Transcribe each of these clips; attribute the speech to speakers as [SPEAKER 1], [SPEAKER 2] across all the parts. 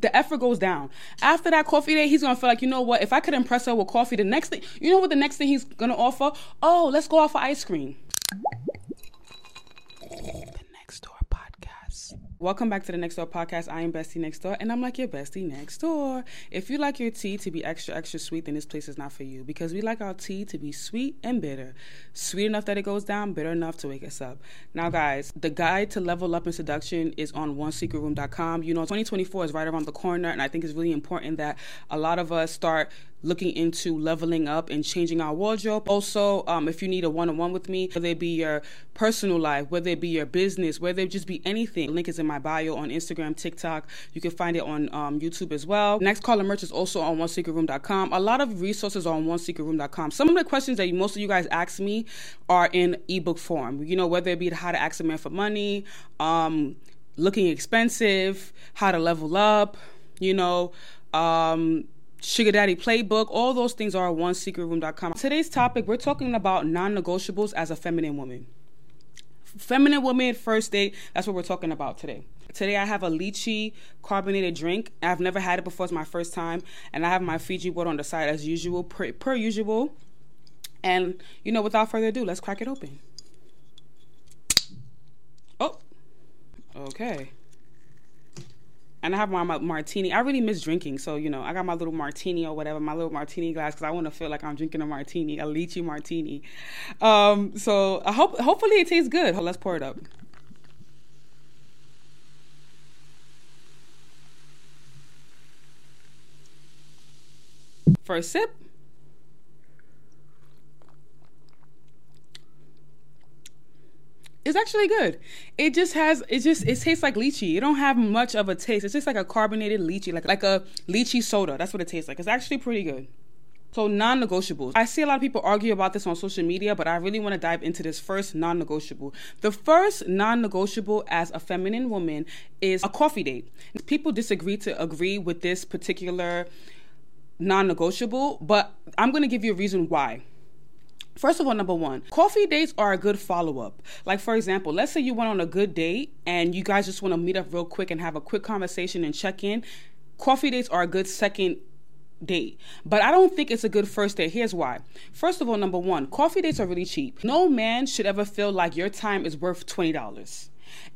[SPEAKER 1] the effort goes down. After that coffee date, he's gonna feel like, you know what? If I could impress her with coffee, the next thing, you know what? The next thing he's gonna offer? Oh, let's go out for ice cream. Welcome back to the Next Door podcast. I am Bestie Next Door, and I'm like your bestie next door. If you like your tea to be extra, extra sweet, then this place is not for you because we like our tea to be sweet and bitter. Sweet enough that it goes down, bitter enough to wake us up. Now, guys, the guide to level up in seduction is on onesecretroom.com. You know, 2024 is right around the corner, and I think it's really important that a lot of us start looking into leveling up and changing our wardrobe. Also, um, if you need a one on one with me, whether it be your personal life, whether it be your business, whether it just be anything, link is in my bio on Instagram, TikTok. You can find it on um, YouTube as well. Next Caller merch is also on onesecretroom.com. A lot of resources are on onesecretroom.com. Some of the questions that most of you guys ask me are in ebook form. You know, whether it be how to ask a man for money, um, looking expensive, how to level up, you know, um, Sugar Daddy Playbook, all those things are on onesecretroom.com. Today's topic, we're talking about non negotiables as a feminine woman. Feminine woman, first date, that's what we're talking about today. Today I have a lychee carbonated drink. I've never had it before, it's my first time. And I have my Fiji water on the side as usual, per, per usual. And, you know, without further ado, let's crack it open. Oh, okay and I have my, my, martini. I really miss drinking, so you know, I got my little martini or whatever, my little martini glass because I want to feel like I'm drinking a martini, a lychee martini. Um, so I hope, hopefully, it tastes good. Let's pour it up. First sip. It's actually good. It just has it just it tastes like lychee. It don't have much of a taste. It's just like a carbonated lychee, like like a lychee soda. That's what it tastes like. It's actually pretty good. So non-negotiables. I see a lot of people argue about this on social media, but I really want to dive into this first non-negotiable. The first non-negotiable as a feminine woman is a coffee date. People disagree to agree with this particular non-negotiable, but I'm going to give you a reason why. First of all, number one, coffee dates are a good follow up. Like, for example, let's say you went on a good date and you guys just want to meet up real quick and have a quick conversation and check in. Coffee dates are a good second date. But I don't think it's a good first date. Here's why. First of all, number one, coffee dates are really cheap. No man should ever feel like your time is worth $20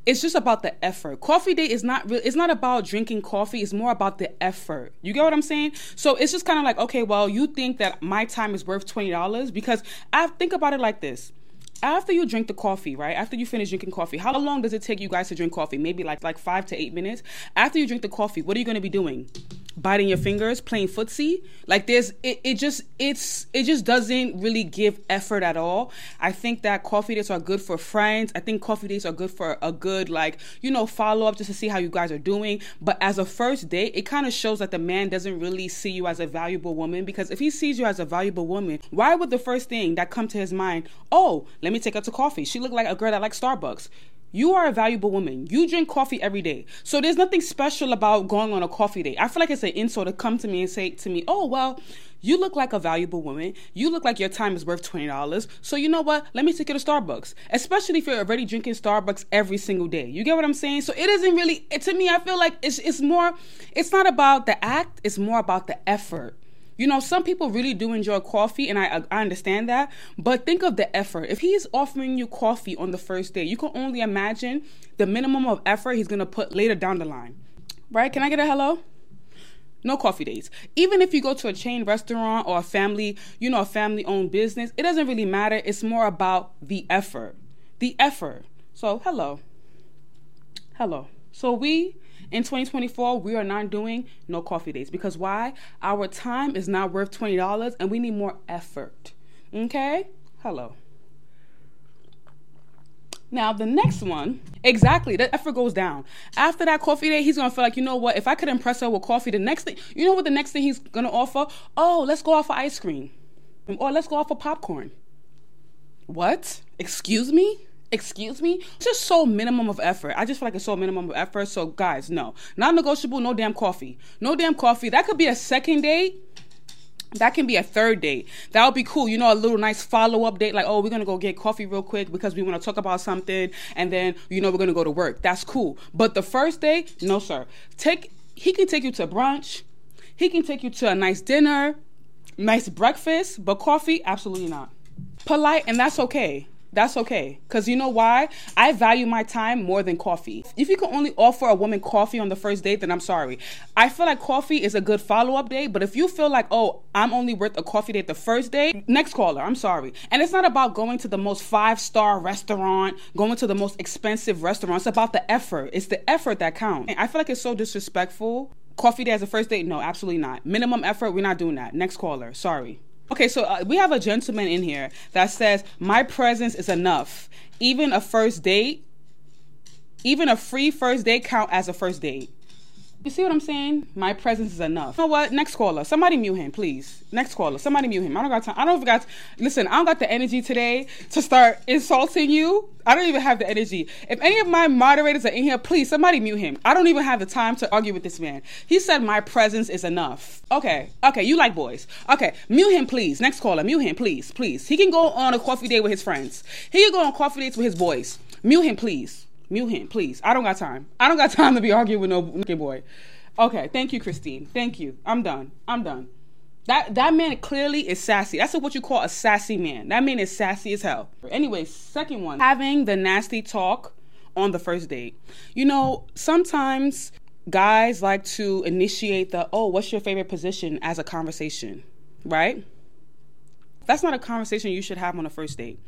[SPEAKER 1] it's just about the effort. Coffee date is not real. it's not about drinking coffee, it's more about the effort. You get what I'm saying? So it's just kind of like, okay, well, you think that my time is worth $20 because I think about it like this. After you drink the coffee, right? After you finish drinking coffee, how long does it take you guys to drink coffee? Maybe like like 5 to 8 minutes. After you drink the coffee, what are you going to be doing? Biting your fingers, playing footsie. Like there's it, it just it's it just doesn't really give effort at all. I think that coffee dates are good for friends. I think coffee dates are good for a good like, you know, follow up just to see how you guys are doing. But as a first date, it kind of shows that the man doesn't really see you as a valuable woman because if he sees you as a valuable woman, why would the first thing that come to his mind, "Oh, let me take her to coffee. She looked like a girl that likes Starbucks." You are a valuable woman. You drink coffee every day. So there's nothing special about going on a coffee date. I feel like it's an insult to come to me and say to me, oh, well, you look like a valuable woman. You look like your time is worth $20. So you know what? Let me take you to Starbucks. Especially if you're already drinking Starbucks every single day. You get what I'm saying? So it isn't really, to me, I feel like it's, it's more, it's not about the act, it's more about the effort. You know, some people really do enjoy coffee, and I, I understand that. But think of the effort. If he's offering you coffee on the first day, you can only imagine the minimum of effort he's gonna put later down the line. Right? Can I get a hello? No coffee dates. Even if you go to a chain restaurant or a family, you know, a family owned business, it doesn't really matter. It's more about the effort. The effort. So, hello. Hello. So, we in 2024, we are not doing no coffee dates because why? Our time is not worth $20 and we need more effort. Okay? Hello. Now, the next one, exactly, the effort goes down. After that coffee date, he's gonna feel like, you know what, if I could impress her with coffee, the next thing, you know what the next thing he's gonna offer? Oh, let's go out for ice cream. Or let's go out for popcorn. What? Excuse me? Excuse me just so minimum of effort i just feel like it's so minimum of effort so guys no not negotiable no damn coffee no damn coffee that could be a second date that can be a third date. That would be cool. You know, a little nice follow up date, like, oh, we're gonna go get coffee real quick because we wanna talk about something, and then, you know, we're gonna go to work. That's cool. But the first day, no, sir. Take he can take you to brunch, he can take you to a nice dinner, nice breakfast, but coffee, absolutely not. Polite, and that's okay. That's okay. Because you know why? I value my time more than coffee. If you can only offer a woman coffee on the first date, then I'm sorry. I feel like coffee is a good follow up date, but if you feel like, oh, I'm only worth a coffee date the first date, next caller, I'm sorry. And it's not about going to the most five star restaurant, going to the most expensive restaurant. It's about the effort. It's the effort that counts. I feel like it's so disrespectful. Coffee date as a first date? No, absolutely not. Minimum effort, we're not doing that. Next caller, sorry. Okay, so uh, we have a gentleman in here that says, My presence is enough. Even a first date, even a free first date count as a first date. You see what I'm saying? My presence is enough. You know what? Next caller. Somebody mute him, please. Next caller. Somebody mute him. I don't got time. I don't even got. Listen, I don't got the energy today to start insulting you. I don't even have the energy. If any of my moderators are in here, please somebody mute him. I don't even have the time to argue with this man. He said my presence is enough. Okay. Okay. You like boys. Okay. Mute him, please. Next caller. Mute him, please. Please. He can go on a coffee date with his friends. He can go on coffee dates with his boys. Mute him, please. Mute him, please. I don't got time. I don't got time to be arguing with no boy. Okay, thank you, Christine. Thank you. I'm done. I'm done. That that man clearly is sassy. That's what you call a sassy man. That man is sassy as hell. Anyway, second one, having the nasty talk on the first date. You know, sometimes guys like to initiate the oh, what's your favorite position as a conversation, right? That's not a conversation you should have on a first date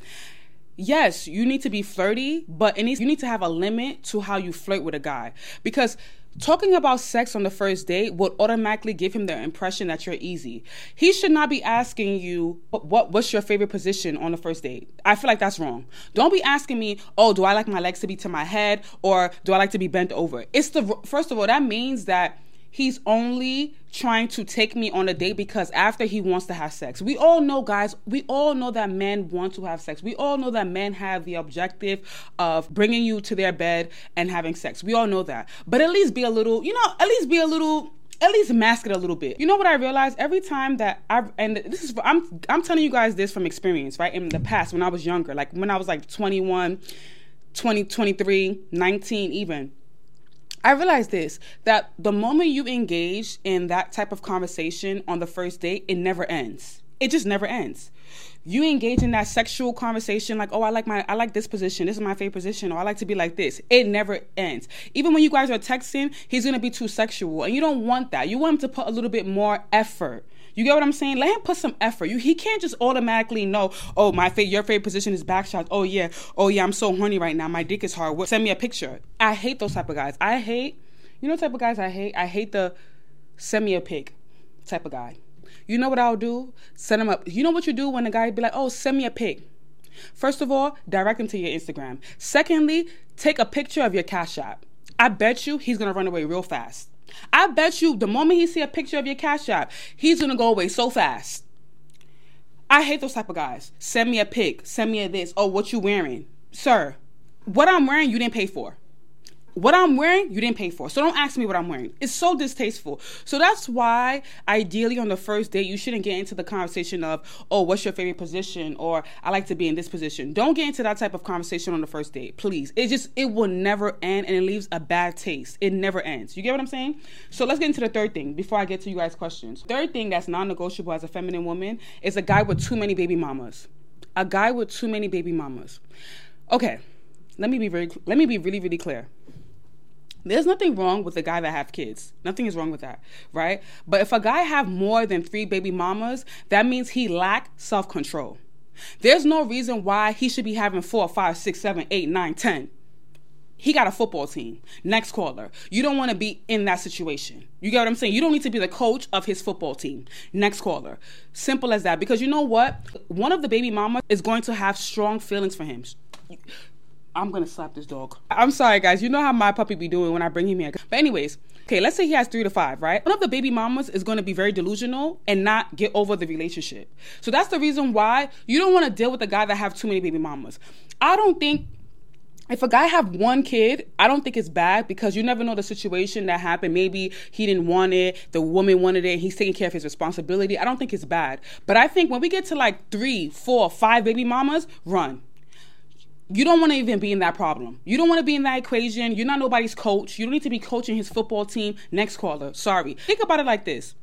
[SPEAKER 1] yes, you need to be flirty, but it needs, you need to have a limit to how you flirt with a guy. Because talking about sex on the first date would automatically give him the impression that you're easy. He should not be asking you what what's your favorite position on the first date. I feel like that's wrong. Don't be asking me, "Oh, do I like my legs to be to my head or do I like to be bent over?" It's the first of all, that means that he's only trying to take me on a date because after he wants to have sex. We all know, guys, we all know that men want to have sex. We all know that men have the objective of bringing you to their bed and having sex. We all know that. But at least be a little, you know, at least be a little at least mask it a little bit. You know what I realized every time that I and this is I'm I'm telling you guys this from experience, right? In the past when I was younger, like when I was like 21, 20, 23, 19 even I realized this that the moment you engage in that type of conversation on the first date, it never ends. It just never ends. You engage in that sexual conversation, like, oh, I like my, I like this position. This is my favorite position, or I like to be like this. It never ends. Even when you guys are texting, he's gonna be too sexual, and you don't want that. You want him to put a little bit more effort. You get what I'm saying? Let him put some effort. You, he can't just automatically know, oh, my fa- your favorite position is back shots. Oh yeah, oh yeah, I'm so horny right now. My dick is hard. Send me a picture. I hate those type of guys. I hate, you know, type of guys I hate. I hate the send me a pic type of guy. You know what I'll do? Send him up. You know what you do when a guy be like, oh, send me a pic. First of all, direct him to your Instagram. Secondly, take a picture of your cash app. I bet you he's gonna run away real fast. I bet you the moment he see a picture of your cash app, he's gonna go away so fast. I hate those type of guys. Send me a pic. Send me a this. Oh, what you wearing, sir? What I'm wearing, you didn't pay for what I'm wearing, you didn't pay for. So don't ask me what I'm wearing. It's so distasteful. So that's why, ideally, on the first date, you shouldn't get into the conversation of, oh, what's your favorite position? Or I like to be in this position. Don't get into that type of conversation on the first date, please. It just, it will never end and it leaves a bad taste. It never ends. You get what I'm saying? So let's get into the third thing before I get to you guys' questions. Third thing that's non negotiable as a feminine woman is a guy with too many baby mamas. A guy with too many baby mamas. Okay, let me be very, let me be really, really clear there's nothing wrong with a guy that have kids. Nothing is wrong with that, right? But if a guy have more than three baby mamas, that means he lack self-control. There's no reason why he should be having four, five, six, seven, eight, nine, ten. He got a football team. Next caller. You don't want to be in that situation. You get what I'm saying? You don't need to be the coach of his football team. Next caller. Simple as that. Because you know what? One of the baby mamas is going to have strong feelings for him I'm gonna slap this dog. I'm sorry, guys. You know how my puppy be doing when I bring him here. But anyways, okay, let's say he has three to five, right? One of the baby mamas is gonna be very delusional and not get over the relationship. So that's the reason why you don't want to deal with a guy that have too many baby mamas. I don't think if a guy have one kid, I don't think it's bad because you never know the situation that happened. Maybe he didn't want it, the woman wanted it, he's taking care of his responsibility. I don't think it's bad. But I think when we get to like three, four, five baby mamas, run you don't want to even be in that problem. You don't want to be in that equation. You're not nobody's coach. You don't need to be coaching his football team. Next caller. Sorry. Think about it like this.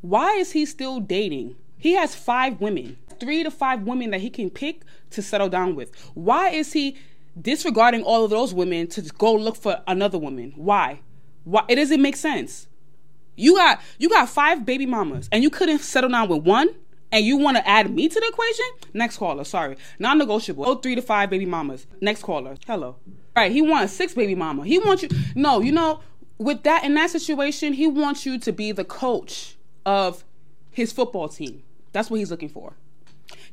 [SPEAKER 1] Why is he still dating? He has five women, three to five women that he can pick to settle down with. Why is he disregarding all of those women to go look for another woman? Why? Why? It doesn't make sense. You got you got five baby mamas, and you couldn't settle down with one and you want to add me to the equation? Next caller, sorry. Non negotiable. Oh, three to five baby mamas. Next caller. Hello. All right, he wants six baby mama. He wants you. No, you know, with that, in that situation, he wants you to be the coach of his football team. That's what he's looking for.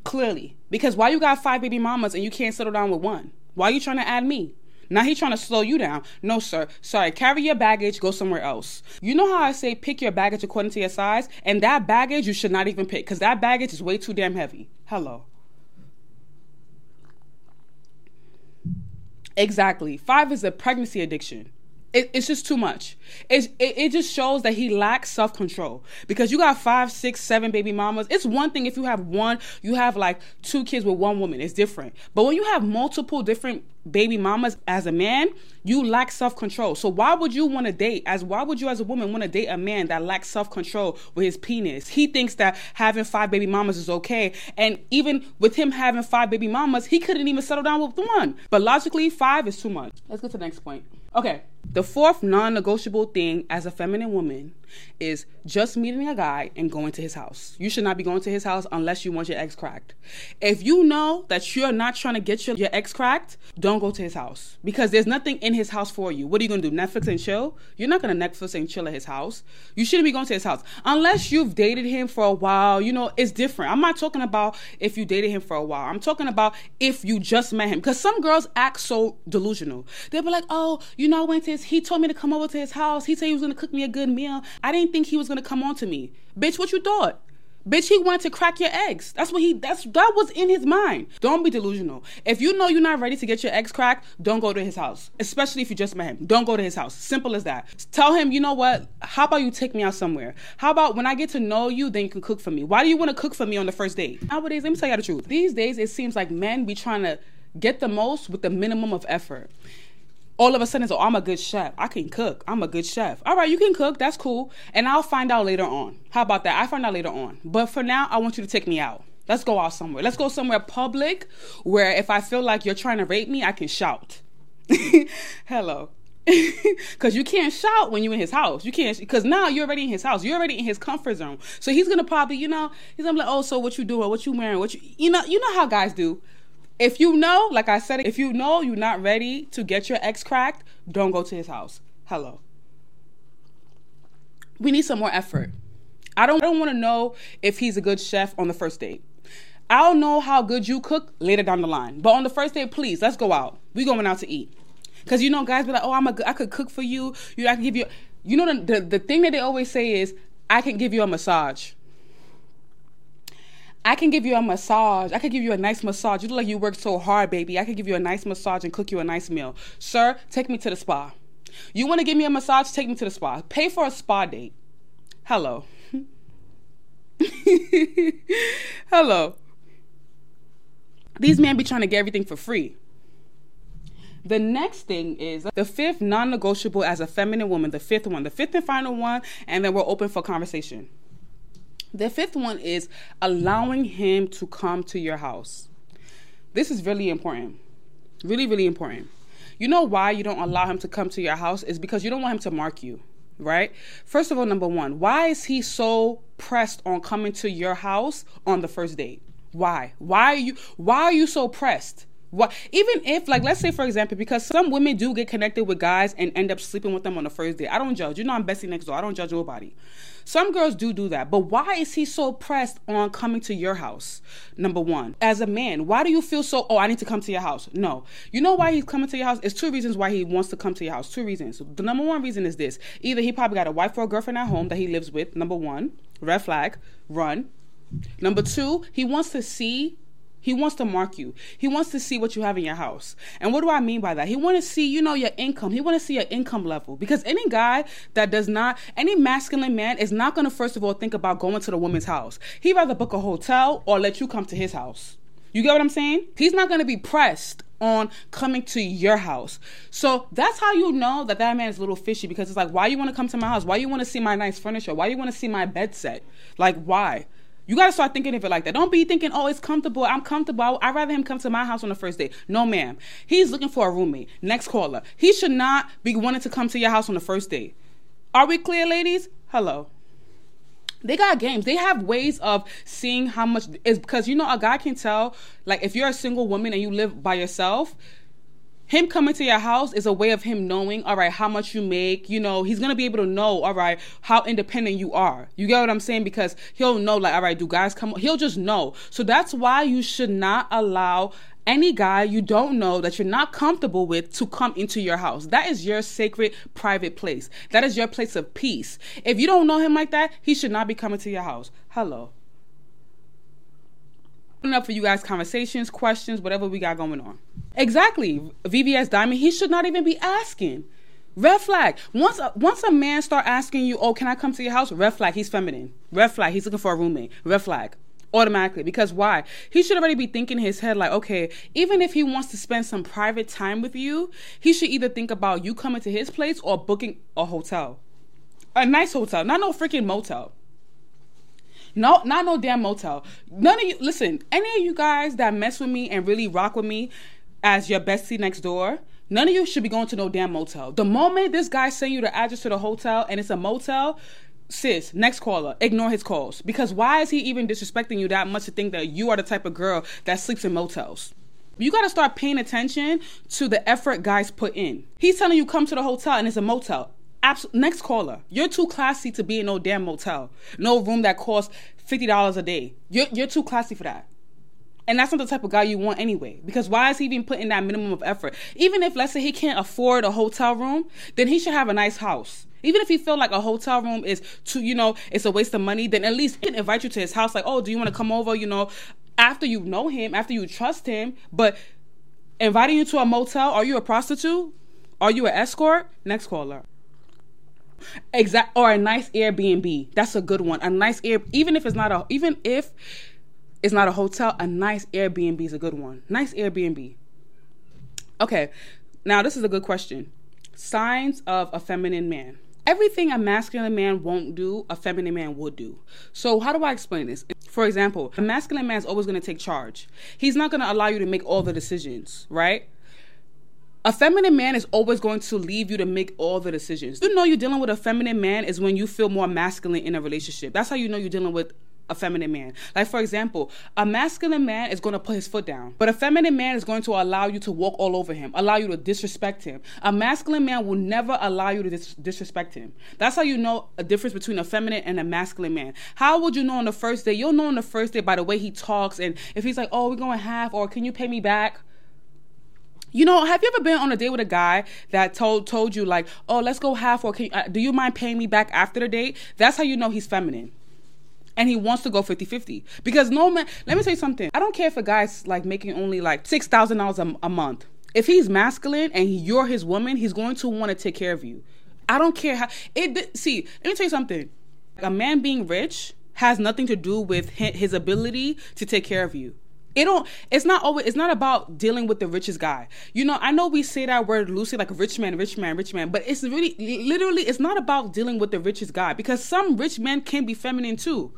[SPEAKER 1] Clearly. Because why you got five baby mamas and you can't settle down with one? Why are you trying to add me? Now he's trying to slow you down. No, sir. Sorry. Carry your baggage, go somewhere else. You know how I say pick your baggage according to your size? And that baggage you should not even pick because that baggage is way too damn heavy. Hello. Exactly. Five is a pregnancy addiction. It, it's just too much. It, it, it just shows that he lacks self control because you got five, six, seven baby mamas. It's one thing if you have one, you have like two kids with one woman. It's different. But when you have multiple different baby mamas as a man, you lack self control. So why would you want to date as why would you as a woman want to date a man that lacks self control with his penis? He thinks that having five baby mamas is okay, and even with him having five baby mamas, he couldn't even settle down with one. But logically, five is too much. Let's get to the next point. Okay. The fourth non negotiable thing as a feminine woman is just meeting a guy and going to his house. You should not be going to his house unless you want your ex cracked. If you know that you're not trying to get your, your ex cracked, don't go to his house because there's nothing in his house for you. What are you going to do? Netflix and chill? You're not going to Netflix and chill at his house. You shouldn't be going to his house unless you've dated him for a while. You know, it's different. I'm not talking about if you dated him for a while. I'm talking about if you just met him because some girls act so delusional. They'll be like, oh, you know, I went to his, he told me to come over to his house. He said he was going to cook me a good meal. I didn't think he was gonna come on to me. Bitch, what you thought? Bitch, he wanted to crack your eggs. That's what he that's that was in his mind. Don't be delusional. If you know you're not ready to get your eggs cracked, don't go to his house. Especially if you just met him. Don't go to his house. Simple as that. Tell him, you know what? How about you take me out somewhere? How about when I get to know you, then you can cook for me? Why do you want to cook for me on the first date? Nowadays, let me tell you the truth. These days it seems like men be trying to get the most with the minimum of effort all of a sudden, oh, I'm a good chef. I can cook. I'm a good chef. All right, you can cook. That's cool. And I'll find out later on. How about that? I find out later on. But for now, I want you to take me out. Let's go out somewhere. Let's go somewhere public where if I feel like you're trying to rape me, I can shout. Hello. Cause you can't shout when you're in his house. You can't because now you're already in his house. You're already in his comfort zone. So he's gonna probably, you know, he's gonna be like, oh, so what you doing? What you wearing? What you you know, you know how guys do. If you know, like I said, if you know you're not ready to get your ex cracked, don't go to his house. Hello. We need some more effort. I don't, I don't want to know if he's a good chef on the first date. I'll know how good you cook later down the line. But on the first date, please, let's go out. We going out to eat. Cause you know, guys be like, "Oh, I'm a, I could cook for you. You, I can give you." You know, the, the the thing that they always say is, "I can give you a massage." I can give you a massage. I can give you a nice massage. You look like you worked so hard, baby. I can give you a nice massage and cook you a nice meal. Sir, take me to the spa. You want to give me a massage? Take me to the spa. Pay for a spa date. Hello. Hello. These men be trying to get everything for free. The next thing is the fifth non negotiable as a feminine woman, the fifth one, the fifth and final one, and then we're open for conversation. The fifth one is allowing him to come to your house. This is really important. Really, really important. You know why you don't allow him to come to your house is because you don't want him to mark you, right? First of all, number one, why is he so pressed on coming to your house on the first date? Why? Why are you why are you so pressed? What even if like let's say for example because some women do get connected with guys and end up sleeping with them on the first date. I don't judge. You know I'm Bestie next door. I don't judge nobody. Some girls do do that, but why is he so pressed on coming to your house? Number one, as a man, why do you feel so, oh, I need to come to your house? No. You know why he's coming to your house? It's two reasons why he wants to come to your house. Two reasons. The number one reason is this either he probably got a wife or a girlfriend at home that he lives with, number one, red flag, run. Number two, he wants to see he wants to mark you. He wants to see what you have in your house. And what do I mean by that? He want to see, you know, your income. He want to see your income level because any guy that does not, any masculine man is not going to first of all think about going to the woman's house. He'd rather book a hotel or let you come to his house. You get what I'm saying? He's not going to be pressed on coming to your house. So that's how you know that that man is a little fishy because it's like, why you want to come to my house? Why you want to see my nice furniture? Why you want to see my bed set? Like, why? You gotta start thinking of it like that. Don't be thinking, oh, it's comfortable. I'm comfortable. I'd rather him come to my house on the first day. No, ma'am. He's looking for a roommate. Next caller. He should not be wanting to come to your house on the first day. Are we clear, ladies? Hello. They got games. They have ways of seeing how much is because you know a guy can tell like if you're a single woman and you live by yourself, him coming to your house is a way of him knowing, all right, how much you make. You know, he's gonna be able to know, all right, how independent you are. You get what I'm saying? Because he'll know, like, all right, do guys come? He'll just know. So that's why you should not allow any guy you don't know that you're not comfortable with to come into your house. That is your sacred private place. That is your place of peace. If you don't know him like that, he should not be coming to your house. Hello. Up for you guys conversations, questions, whatever we got going on. Exactly. VBS Diamond, he should not even be asking. Red flag. Once a, once a man start asking you, "Oh, can I come to your house?" Red flag. He's feminine. Red flag. He's looking for a roommate. Red flag. Automatically. Because why? He should already be thinking in his head like, okay, even if he wants to spend some private time with you, he should either think about you coming to his place or booking a hotel, a nice hotel, not no freaking motel. No, not no damn motel. None of you listen, any of you guys that mess with me and really rock with me, as your bestie next door, none of you should be going to no damn motel. The moment this guy send you the address to the hotel and it's a motel, sis, next caller, ignore his calls. Because why is he even disrespecting you that much to think that you are the type of girl that sleeps in motels? You got to start paying attention to the effort guys put in. He's telling you come to the hotel and it's a motel. Next caller, you're too classy to be in no damn motel. No room that costs fifty dollars a day. You're you're too classy for that. And that's not the type of guy you want anyway. Because why is he even putting that minimum of effort? Even if, let's say, he can't afford a hotel room, then he should have a nice house. Even if he feel like a hotel room is too, you know, it's a waste of money, then at least he can invite you to his house. Like, oh, do you want to come over? You know, after you know him, after you trust him. But inviting you to a motel, are you a prostitute? Are you an escort? Next caller. Exact or a nice Airbnb. That's a good one. A nice air even if it's not a even if it's not a hotel. A nice Airbnb is a good one. Nice Airbnb. Okay, now this is a good question. Signs of a feminine man. Everything a masculine man won't do, a feminine man would do. So, how do I explain this? For example, a masculine man is always going to take charge. He's not going to allow you to make all the decisions, right? A feminine man is always going to leave you to make all the decisions. You know you're dealing with a feminine man is when you feel more masculine in a relationship. That's how you know you're dealing with a feminine man. Like, for example, a masculine man is going to put his foot down, but a feminine man is going to allow you to walk all over him, allow you to disrespect him. A masculine man will never allow you to dis- disrespect him. That's how you know a difference between a feminine and a masculine man. How would you know on the first day? You'll know on the first day by the way he talks, and if he's like, oh, we're going half, or can you pay me back? You know, have you ever been on a date with a guy that told told you like, "Oh, let's go half," or can, uh, "Do you mind paying me back after the date?" That's how you know he's feminine. And he wants to go 50-50 because no man let me tell you something. I don't care if a guy's like making only like $6000 a month. If he's masculine and you're his woman he's going to want to take care of you. I don't care how it see let me tell you something. A man being rich has nothing to do with his ability to take care of you it don't it's not always it's not about dealing with the richest guy you know i know we say that word loosely like rich man rich man rich man but it's really literally it's not about dealing with the richest guy because some rich men can be feminine too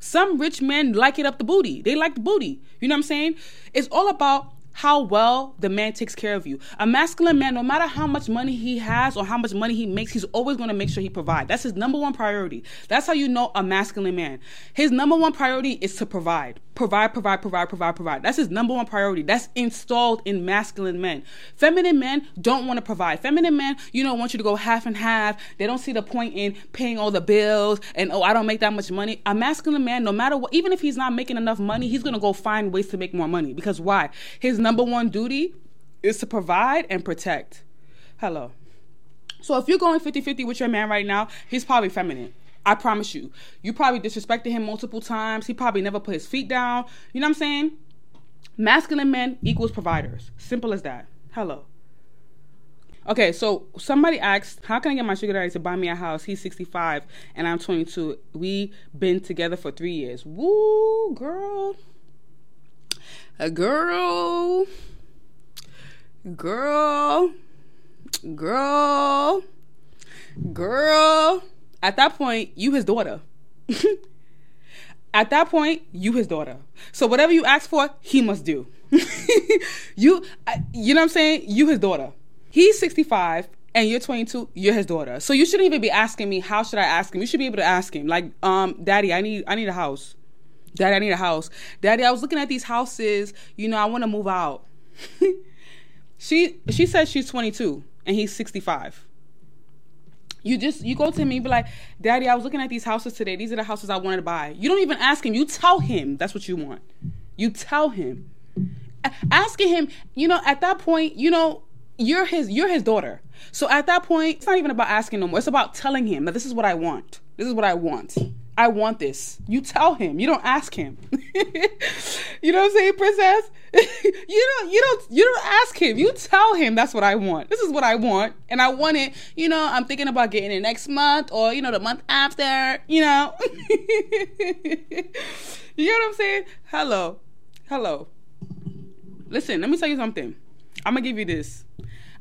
[SPEAKER 1] some rich men like it up the booty. They like the booty. You know what I'm saying? It's all about how well the man takes care of you. A masculine man, no matter how much money he has or how much money he makes, he's always going to make sure he provides. That's his number one priority. That's how you know a masculine man. His number one priority is to provide. Provide, provide, provide, provide, provide. That's his number one priority. That's installed in masculine men. Feminine men don't want to provide. Feminine men, you know, want you to go half and half. They don't see the point in paying all the bills and oh, I don't make that much money. A masculine man, no matter what, even if he's not making enough money, he's going to go find ways to make more money. Because why? His number one duty is to provide and protect. Hello. So if you're going 50 50 with your man right now, he's probably feminine. I promise you. You probably disrespected him multiple times. He probably never put his feet down. You know what I'm saying? Masculine men equals providers. Simple as that. Hello. Okay, so somebody asked, how can I get my sugar daddy to buy me a house? He's 65 and I'm 22. We been together for three years. Woo, girl. A girl. girl, girl, girl. At that point, you his daughter. At that point, you his daughter. So whatever you ask for, he must do. you, you know what I'm saying? You his daughter. He's 65 and you're 22. You're his daughter. So you shouldn't even be asking me. How should I ask him? You should be able to ask him, like, um, Daddy, I need, I need a house. Daddy, I need a house. Daddy, I was looking at these houses. You know, I want to move out. she, she says she's 22 and he's 65. You just you go to me and be like, Daddy, I was looking at these houses today. These are the houses I wanted to buy. You don't even ask him. You tell him that's what you want. You tell him. Asking him, you know, at that point, you know, you're his you're his daughter. So at that point, it's not even about asking no more. It's about telling him that this is what I want. This is what I want. I want this. You tell him. You don't ask him. you know what I'm saying, princess? you don't you don't you don't ask him. You tell him that's what I want. This is what I want. And I want it, you know, I'm thinking about getting it next month or, you know, the month after, you know. you know what I'm saying? Hello. Hello. Listen, let me tell you something. I'm gonna give you this.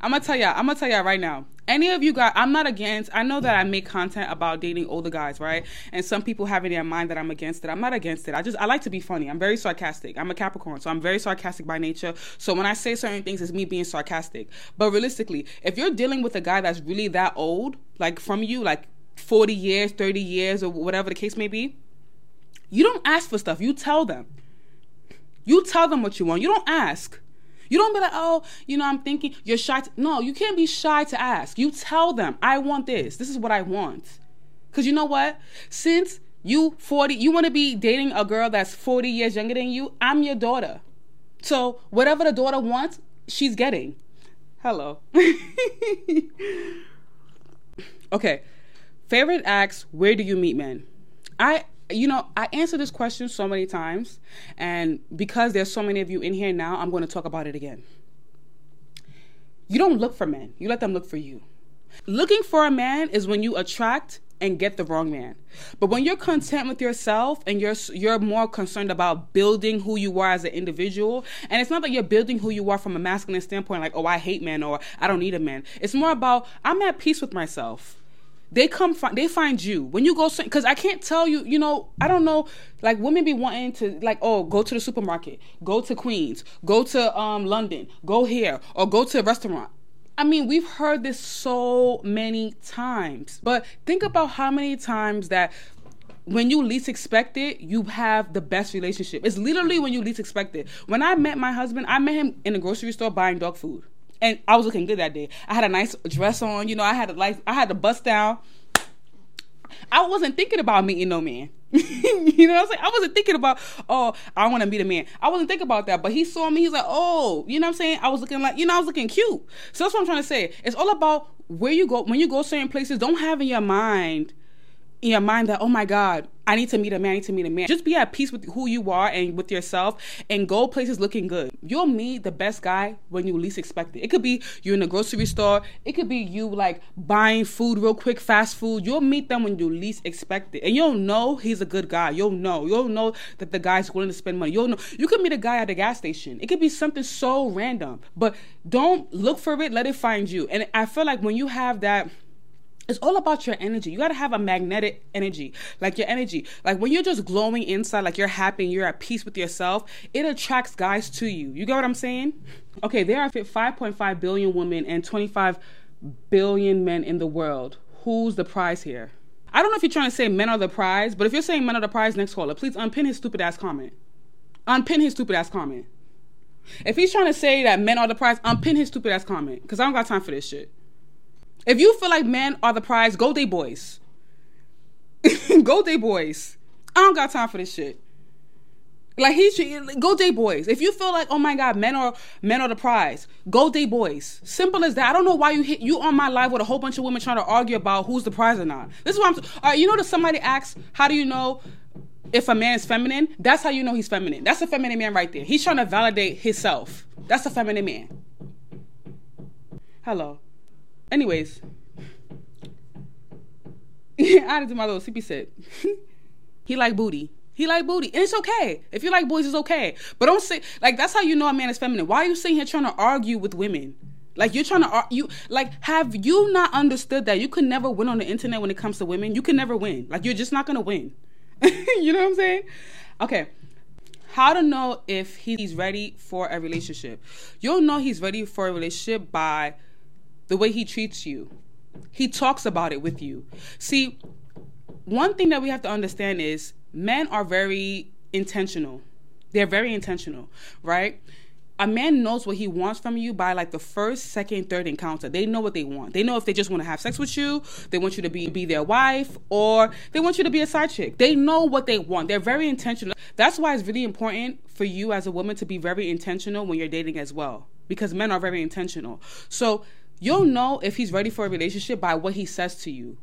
[SPEAKER 1] I'm gonna tell y'all. I'm gonna tell y'all right now. Any of you guys, I'm not against. I know that I make content about dating older guys, right? And some people have in their mind that I'm against it. I'm not against it. I just I like to be funny. I'm very sarcastic. I'm a Capricorn, so I'm very sarcastic by nature. So when I say certain things, it's me being sarcastic. But realistically, if you're dealing with a guy that's really that old, like from you, like 40 years, 30 years, or whatever the case may be, you don't ask for stuff. You tell them. You tell them what you want. You don't ask. You don't be like, oh, you know, I'm thinking you're shy. To, no, you can't be shy to ask. You tell them, I want this. This is what I want. Because you know what? Since you 40, you want to be dating a girl that's 40 years younger than you, I'm your daughter. So whatever the daughter wants, she's getting. Hello. okay. Favorite acts, where do you meet men? I you know, I answer this question so many times, and because there's so many of you in here now, I'm going to talk about it again. You don't look for men, you let them look for you. Looking for a man is when you attract and get the wrong man. But when you're content with yourself and you're you're more concerned about building who you are as an individual, and it's not that you're building who you are from a masculine standpoint like, "Oh, I hate men" or "I don't need a man." It's more about I'm at peace with myself they come find they find you when you go because i can't tell you you know i don't know like women be wanting to like oh go to the supermarket go to queens go to um london go here or go to a restaurant I mean, we've heard this so many times, but think about how many times that when you least expect it, you have the best relationship. It's literally when you least expect it. When I met my husband, I met him in a grocery store buying dog food and I was looking good that day. I had a nice dress on, you know. I had a like, I had a bust down. I wasn't thinking about meeting no man. you know what I'm saying? I wasn't thinking about, oh, I want to meet a man. I wasn't thinking about that. But he saw me. He's like, oh, you know what I'm saying? I was looking like, you know, I was looking cute. So that's what I'm trying to say. It's all about where you go. When you go certain places, don't have in your mind in your mind that, oh my God, I need to meet a man, I need to meet a man. Just be at peace with who you are and with yourself and go places looking good. You'll meet the best guy when you least expect it. It could be you in a grocery store, it could be you like buying food real quick, fast food. You'll meet them when you least expect it. And you'll know he's a good guy. You'll know. You'll know that the guy's willing to spend money. You'll know. You could meet a guy at the gas station. It could be something so random. But don't look for it, let it find you. And I feel like when you have that it's all about your energy. You got to have a magnetic energy, like your energy. Like when you're just glowing inside, like you're happy and you're at peace with yourself, it attracts guys to you. You get what I'm saying? Okay, there are 5.5 billion women and 25 billion men in the world. Who's the prize here? I don't know if you're trying to say men are the prize, but if you're saying men are the prize, next caller, please unpin his stupid ass comment. Unpin his stupid ass comment. If he's trying to say that men are the prize, unpin his stupid ass comment. Because I don't got time for this shit. If you feel like men are the prize, go day boys. go day boys. I don't got time for this shit. Like he should go day boys. If you feel like, oh my god, men are men are the prize, go day boys. Simple as that. I don't know why you hit you on my live with a whole bunch of women trying to argue about who's the prize or not. This is what I'm. All right, you know that somebody asks, how do you know if a man is feminine? That's how you know he's feminine. That's a feminine man right there. He's trying to validate himself. That's a feminine man. Hello. Anyways, I to my little CP set. he like booty. He like booty. And it's okay. If you like boys, it's okay. But don't say like that's how you know a man is feminine. Why are you sitting here trying to argue with women? Like you're trying to you like have you not understood that you can never win on the internet when it comes to women? You can never win. Like you're just not gonna win. you know what I'm saying? Okay. How to know if he's ready for a relationship? You'll know he's ready for a relationship by the way he treats you. He talks about it with you. See, one thing that we have to understand is men are very intentional. They're very intentional, right? A man knows what he wants from you by like the first, second, third encounter. They know what they want. They know if they just want to have sex with you, they want you to be be their wife, or they want you to be a side chick. They know what they want. They're very intentional. That's why it's really important for you as a woman to be very intentional when you're dating as well. Because men are very intentional. So you'll know if he's ready for a relationship by what he says to you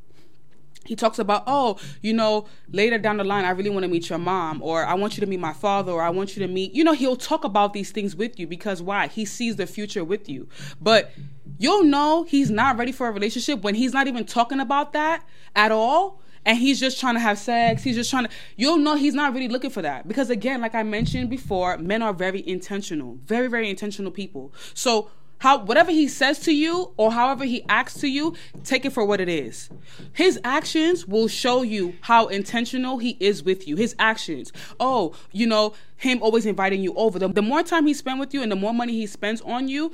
[SPEAKER 1] he talks about, oh, you know, later down the line, I really want to meet your mom, or I want you to meet my father, or I want you to meet, you know, he'll talk about these things with you because why? He sees the future with you. But you'll know he's not ready for a relationship when he's not even talking about that at all. And he's just trying to have sex. He's just trying to, you'll know he's not really looking for that. Because again, like I mentioned before, men are very intentional, very, very intentional people. So, how whatever he says to you or however he acts to you, take it for what it is. His actions will show you how intentional he is with you. His actions. Oh, you know, him always inviting you over. The, the more time he spends with you and the more money he spends on you,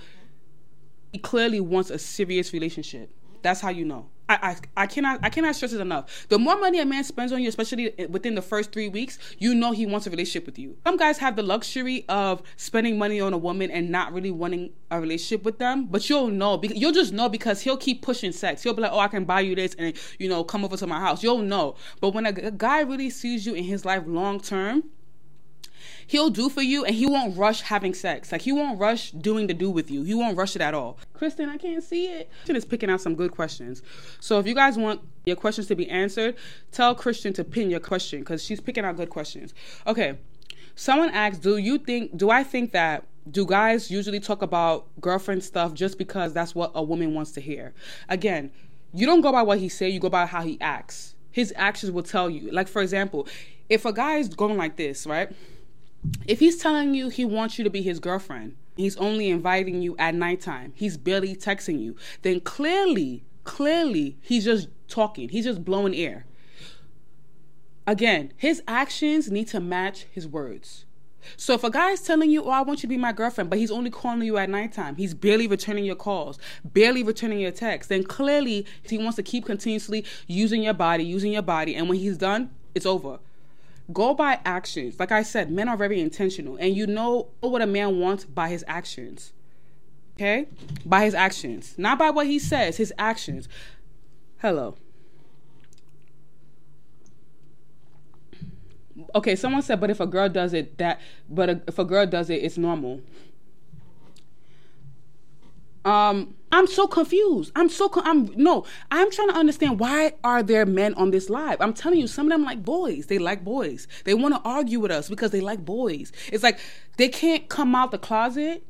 [SPEAKER 1] he clearly wants a serious relationship. That's how you know. I, I, cannot I cannot stress it enough. The more money a man spends on you, especially within the first three weeks, you know he wants a relationship with you. Some guys have the luxury of spending money on a woman and not really wanting a relationship with them, but you'll know you'll just know because he'll keep pushing sex. He'll be like, "Oh, I can buy you this," and you know, come over to my house. You'll know. But when a, a guy really sees you in his life long term he'll do for you and he won't rush having sex. Like he won't rush doing the do with you. He won't rush it at all. Kristen, I can't see it. Christian is picking out some good questions. So if you guys want your questions to be answered, tell Christian to pin your question because she's picking out good questions. Okay. Someone asked, Do you think do I think that do guys usually talk about girlfriend stuff just because that's what a woman wants to hear? Again, you don't go by what he say, you go by how he acts. His actions will tell you. Like for example, if a guy is going like this, right? If he's telling you he wants you to be his girlfriend, he's only inviting you at nighttime, he's barely texting you, then clearly, clearly, he's just talking, he's just blowing air. Again, his actions need to match his words. So if a guy is telling you, "Oh, I want you to be my girlfriend," but he's only calling you at nighttime, he's barely returning your calls, barely returning your texts, then clearly he wants to keep continuously using your body, using your body, and when he's done, it's over. Go by actions. Like I said, men are very intentional, and you know what a man wants by his actions. Okay? By his actions. Not by what he says, his actions. Hello. Okay, someone said, but if a girl does it, that, but if a girl does it, it's normal. Um, I'm so confused. I'm so I'm no. I'm trying to understand why are there men on this live? I'm telling you, some of them like boys. They like boys. They want to argue with us because they like boys. It's like they can't come out the closet.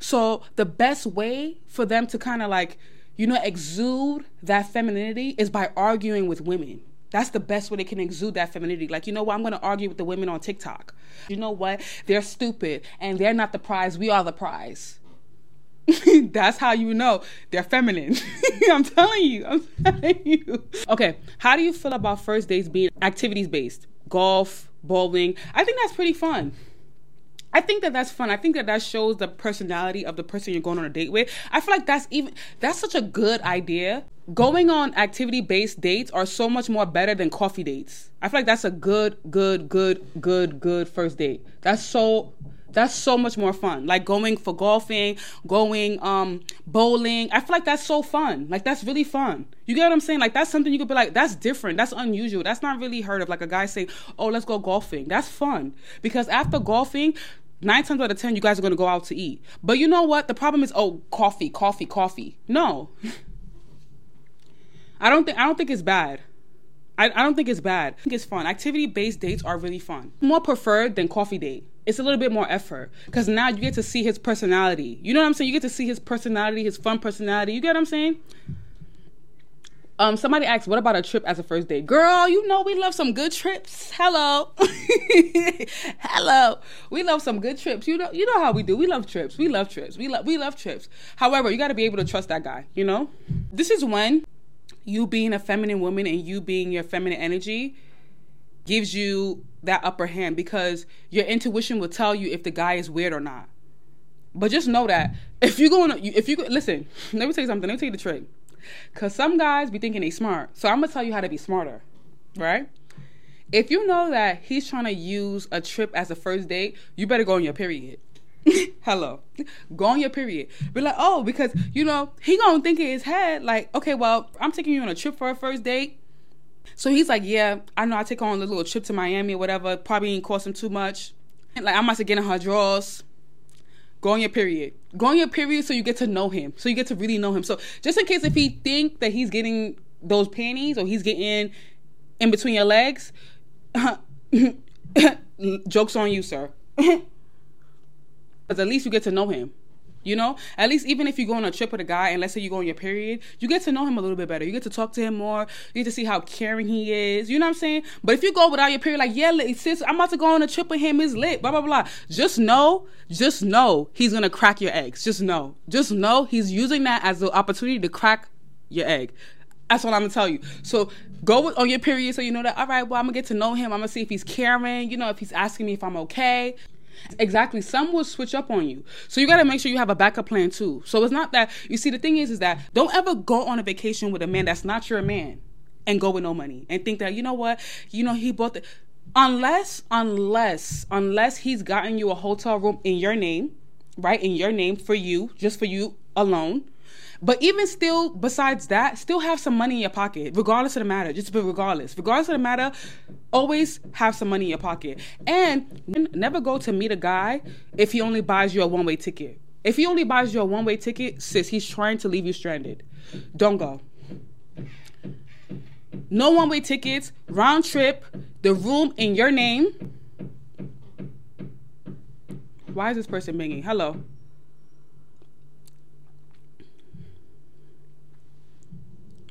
[SPEAKER 1] So the best way for them to kind of like, you know, exude that femininity is by arguing with women. That's the best way they can exude that femininity. Like, you know what? I'm going to argue with the women on TikTok. You know what? They're stupid and they're not the prize. We are the prize. That's how you know they're feminine. I'm telling you. I'm telling you. Okay, how do you feel about first dates being activities based? Golf, bowling. I think that's pretty fun. I think that that's fun. I think that that shows the personality of the person you're going on a date with. I feel like that's even that's such a good idea. Going on activity based dates are so much more better than coffee dates. I feel like that's a good, good, good, good, good first date. That's so that's so much more fun. Like going for golfing, going um bowling. I feel like that's so fun. Like that's really fun. You get what I'm saying? Like that's something you could be like, that's different. That's unusual. That's not really heard of. Like a guy saying, "Oh, let's go golfing." That's fun because after golfing, nine times out of ten, you guys are gonna go out to eat. But you know what? The problem is, oh, coffee, coffee, coffee. No, I don't think I don't think it's bad. I, I don't think it's bad. I think it's fun. Activity based dates are really fun. More preferred than coffee date it's a little bit more effort because now you get to see his personality. You know what I'm saying? You get to see his personality, his fun personality. You get what I'm saying? Um, somebody asked, "What about a trip as a first date?" Girl, you know we love some good trips. Hello, hello. We love some good trips. You know, you know how we do. We love trips. We love trips. We love we love trips. However, you got to be able to trust that guy. You know, this is when you being a feminine woman and you being your feminine energy gives you that upper hand because your intuition will tell you if the guy is weird or not. But just know that if you go, if you listen, let me tell you something. Let me tell you the trick. Cause some guys be thinking they smart. So I'm gonna tell you how to be smarter, right? If you know that he's trying to use a trip as a first date, you better go on your period. Hello. Go on your period. Be like, oh, because you know, he gonna think in his head, like, okay, well, I'm taking you on a trip for a first date. So he's like, yeah, I know I take her on a little trip to Miami or whatever. Probably ain't cost him too much. Like I must have getting her drawers. Go on your period. Go on your period so you get to know him. So you get to really know him. So just in case if he think that he's getting those panties or he's getting in between your legs, jokes on you, sir. Because at least you get to know him. You know, at least even if you go on a trip with a guy and let's say you go on your period, you get to know him a little bit better. You get to talk to him more. You get to see how caring he is. You know what I'm saying? But if you go without your period, like, yeah, sis, I'm about to go on a trip with him, is lit, blah, blah, blah. Just know, just know he's going to crack your eggs. Just know. Just know he's using that as the opportunity to crack your egg. That's what I'm gonna tell you. So go with, on your period so you know that, all right, well, I'm gonna get to know him. I'm gonna see if he's caring, you know, if he's asking me if I'm okay. Exactly. Some will switch up on you. So you got to make sure you have a backup plan too. So it's not that you see the thing is is that don't ever go on a vacation with a man that's not your man and go with no money and think that you know what, you know he bought the unless unless unless he's gotten you a hotel room in your name, right? In your name for you, just for you alone but even still, besides that, still have some money in your pocket, regardless of the matter. Just but regardless, regardless of the matter, always have some money in your pocket. And never go to meet a guy if he only buys you a one way ticket. If he only buys you a one way ticket, sis, he's trying to leave you stranded. Don't go. No one way tickets, round trip, the room in your name. Why is this person banging? Hello.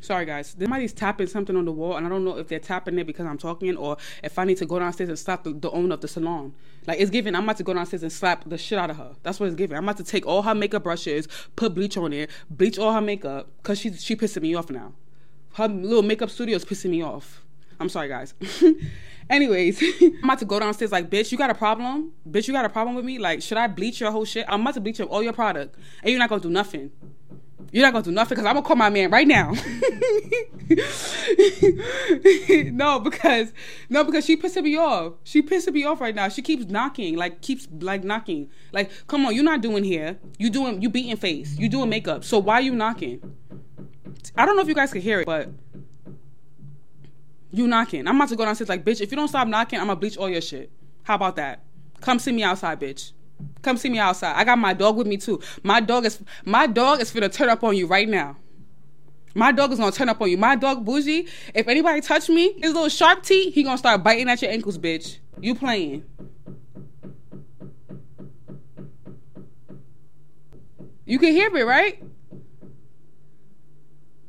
[SPEAKER 1] Sorry, guys. Somebody's tapping something on the wall, and I don't know if they're tapping it because I'm talking or if I need to go downstairs and slap the, the owner of the salon. Like, it's giving, I'm about to go downstairs and slap the shit out of her. That's what it's giving. I'm about to take all her makeup brushes, put bleach on it, bleach all her makeup, because she, she pissing me off now. Her little makeup studio is pissing me off. I'm sorry, guys. Anyways, I'm about to go downstairs like, bitch, you got a problem? Bitch, you got a problem with me? Like, should I bleach your whole shit? I'm about to bleach up all your product, and you're not gonna do nothing. You're not gonna do nothing because I'm gonna call my man right now. no, because no, because she pissing me off. She pissing me off right now. She keeps knocking, like keeps like knocking. Like, come on, you're not doing here. You doing you beating face. You doing makeup. So why are you knocking? I don't know if you guys can hear it, but you knocking. I'm about to go downstairs like, bitch. If you don't stop knocking, I'm gonna bleach all your shit. How about that? Come see me outside, bitch. Come see me outside. I got my dog with me too. My dog is my dog is gonna turn up on you right now. My dog is gonna turn up on you. My dog bougie. If anybody touch me, his little sharp teeth, he gonna start biting at your ankles, bitch. You playing? You can hear me, right?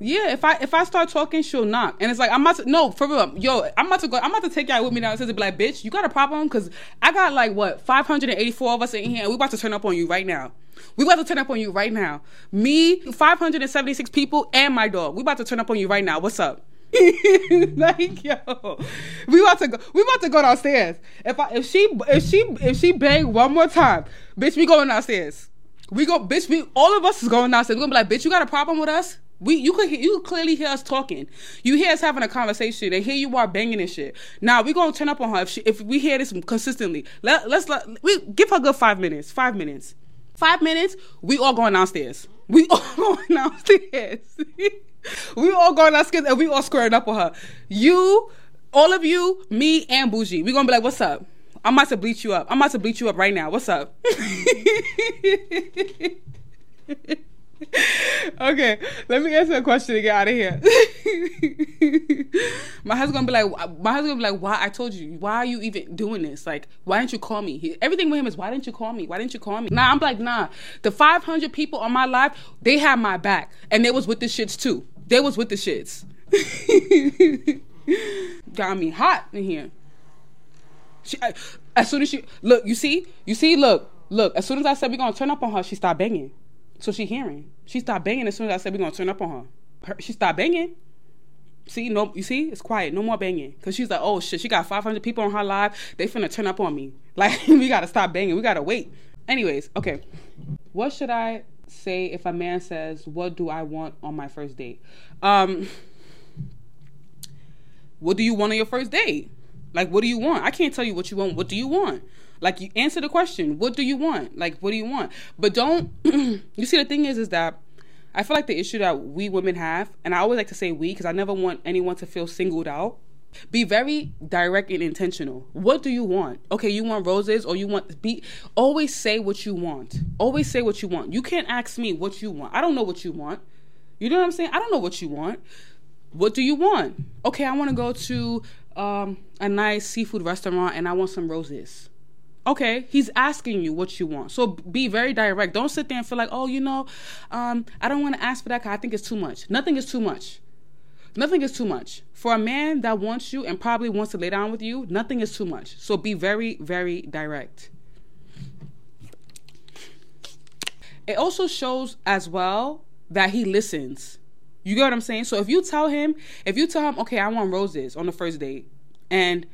[SPEAKER 1] Yeah, if I if I start talking, she'll knock, and it's like I'm about to no for real. Yo, I'm about to go. I'm about to take y'all with me downstairs and be like, bitch, you got a problem? Because I got like what 584 of us in here, and we about to turn up on you right now. We about to turn up on you right now. Me, 576 people, and my dog. We about to turn up on you right now. What's up? like yo, we about to go. We about to go downstairs. If I if she if she if she bang one more time, bitch, we going downstairs. We go, bitch. We all of us is going downstairs. We gonna be like, bitch, you got a problem with us? We you could you could clearly hear us talking. You hear us having a conversation, and here you are banging and shit. Now we gonna turn up on her if she, if we hear this consistently. Let let's let we give her a good five minutes. Five minutes. Five minutes. We all going downstairs. We all going downstairs. we all going downstairs, and we all squaring up with her. You, all of you, me and Bougie. We gonna be like, what's up? I'm about to bleach you up. I'm about to bleach you up right now. What's up? okay, let me answer a question to get out of here. my husband be like, my husband be like, why? I told you, why are you even doing this? Like, why didn't you call me? He, everything with him is, why didn't you call me? Why didn't you call me? Nah, I'm like, nah. The 500 people on my life, they had my back, and they was with the shits too. They was with the shits. Got me hot in here. She, as soon as she look, you see, you see, look, look. As soon as I said we're gonna turn up on her, she stopped banging. So she hearing. She stopped banging as soon as I said we're gonna turn up on her. her she stopped banging. See, no, you see, it's quiet. No more banging. Cause she's like, oh shit, she got 500 people on her live. They finna turn up on me. Like, we gotta stop banging. We gotta wait. Anyways, okay. What should I say if a man says, "What do I want on my first date?" Um, what do you want on your first date? Like, what do you want? I can't tell you what you want. What do you want? Like, you answer the question. What do you want? Like, what do you want? But don't. you see, the thing is, is that I feel like the issue that we women have, and I always like to say we because I never want anyone to feel singled out. Be very direct and intentional. What do you want? Okay, you want roses or you want be always say what you want. Always say what you want. You can't ask me what you want. I don't know what you want. You know what I'm saying? I don't know what you want. What do you want? Okay, I want to go to um, a nice seafood restaurant and I want some roses. Okay, he's asking you what you want. So be very direct. Don't sit there and feel like, oh, you know, um, I don't want to ask for that because I think it's too much. Nothing is too much. Nothing is too much. For a man that wants you and probably wants to lay down with you, nothing is too much. So be very, very direct. It also shows as well that he listens. You get what I'm saying? So if you tell him, if you tell him, okay, I want roses on the first date, and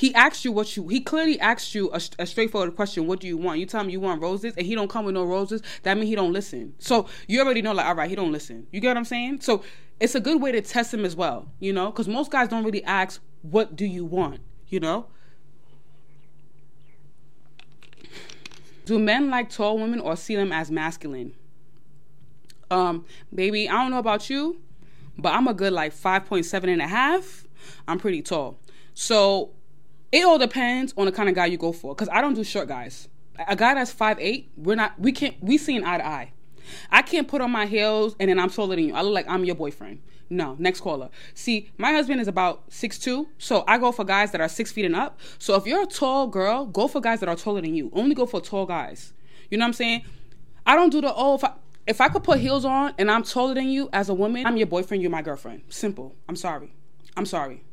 [SPEAKER 1] he asked you what you, he clearly asked you a, a, straightforward question, what do you want? You tell him you want roses, and he don't come with no roses, that means he don't listen. So you already know, like, all right, he don't listen. You get what I'm saying? So it's a good way to test him as well, you know, because most guys don't really ask, what do you want? You know? Do men like tall women or see them as masculine? Um, baby, I don't know about you, but I'm a good like 5.7 and a half. I'm pretty tall. So it all depends on the kind of guy you go for. Cause I don't do short guys. A guy that's 5'8, we're not we can't we see eye to eye. I can't put on my heels and then I'm taller than you. I look like I'm your boyfriend. No, next caller. See, my husband is about six two, so I go for guys that are six feet and up. So if you're a tall girl, go for guys that are taller than you. Only go for tall guys. You know what I'm saying? I don't do the oh if I if I could put heels on and I'm taller than you as a woman, I'm your boyfriend, you're my girlfriend. Simple. I'm sorry. I'm sorry.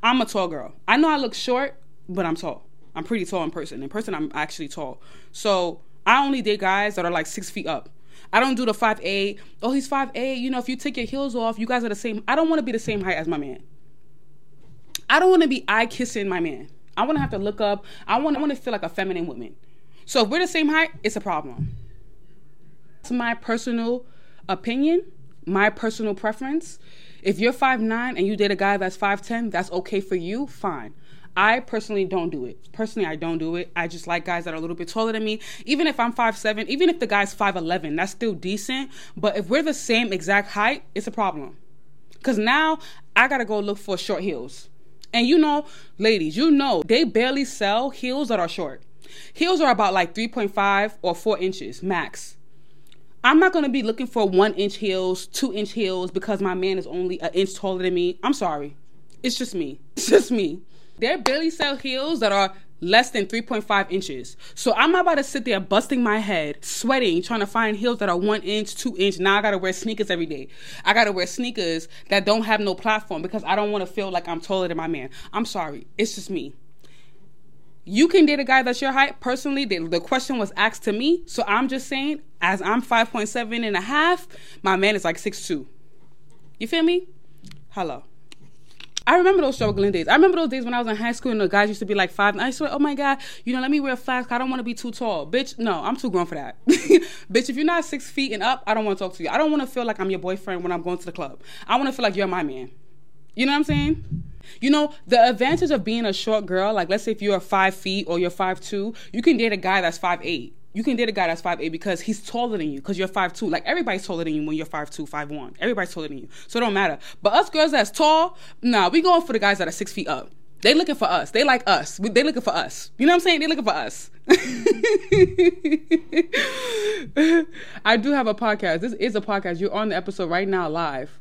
[SPEAKER 1] I'm a tall girl. I know I look short, but I'm tall. I'm pretty tall in person. In person, I'm actually tall. So I only date guys that are like six feet up. I don't do the five eight. Oh, he's five eight. You know, if you take your heels off, you guys are the same. I don't want to be the same height as my man. I don't want to be eye kissing my man. I want to have to look up. I want. I want to feel like a feminine woman. So if we're the same height, it's a problem. It's my personal opinion, my personal preference. If you're five nine and you date a guy that's 5'10, that's okay for you, fine. I personally don't do it. Personally, I don't do it. I just like guys that are a little bit taller than me. Even if I'm five seven, even if the guy's 5'11, that's still decent. But if we're the same exact height, it's a problem. Because now I got to go look for short heels. And you know, ladies, you know, they barely sell heels that are short. Heels are about like 3.5 or 4 inches max. I'm not gonna be looking for one inch heels, two inch heels because my man is only an inch taller than me. I'm sorry. It's just me. It's just me. They barely sell heels that are less than 3.5 inches. So I'm not about to sit there busting my head, sweating, trying to find heels that are one inch, two inch. Now I gotta wear sneakers every day. I gotta wear sneakers that don't have no platform because I don't wanna feel like I'm taller than my man. I'm sorry. It's just me. You can date a guy that's your height. Personally, the, the question was asked to me. So I'm just saying, as I'm 5.7 and a half, my man is like 6'2. You feel me? Hello. I remember those struggling days. I remember those days when I was in high school and the guys used to be like five. And I swear, oh my God, you know, let me wear flats. I don't want to be too tall. Bitch, no, I'm too grown for that. Bitch, if you're not six feet and up, I don't want to talk to you. I don't want to feel like I'm your boyfriend when I'm going to the club. I want to feel like you're my man. You know what I'm saying? You know, the advantage of being a short girl, like let's say if you're five feet or you're five two, you can date a guy that's five eight. You can date a guy that's five eight because he's taller than you because you're five two. Like everybody's taller than you when you're five two, five one. Everybody's taller than you, so it don't matter. But us girls that's tall, nah, we going for the guys that are six feet up. They looking for us. They like us. They looking for us. You know what I'm saying? They looking for us. I do have a podcast. This is a podcast. You're on the episode right now live.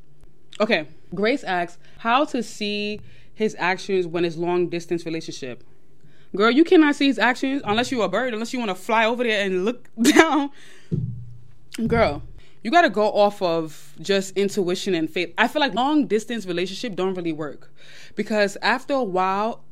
[SPEAKER 1] Okay. Grace asks how to see his actions when it's long distance relationship. Girl, you cannot see his actions unless you're a bird, unless you want to fly over there and look down. Girl, you got to go off of just intuition and faith. I feel like long distance relationship don't really work because after a while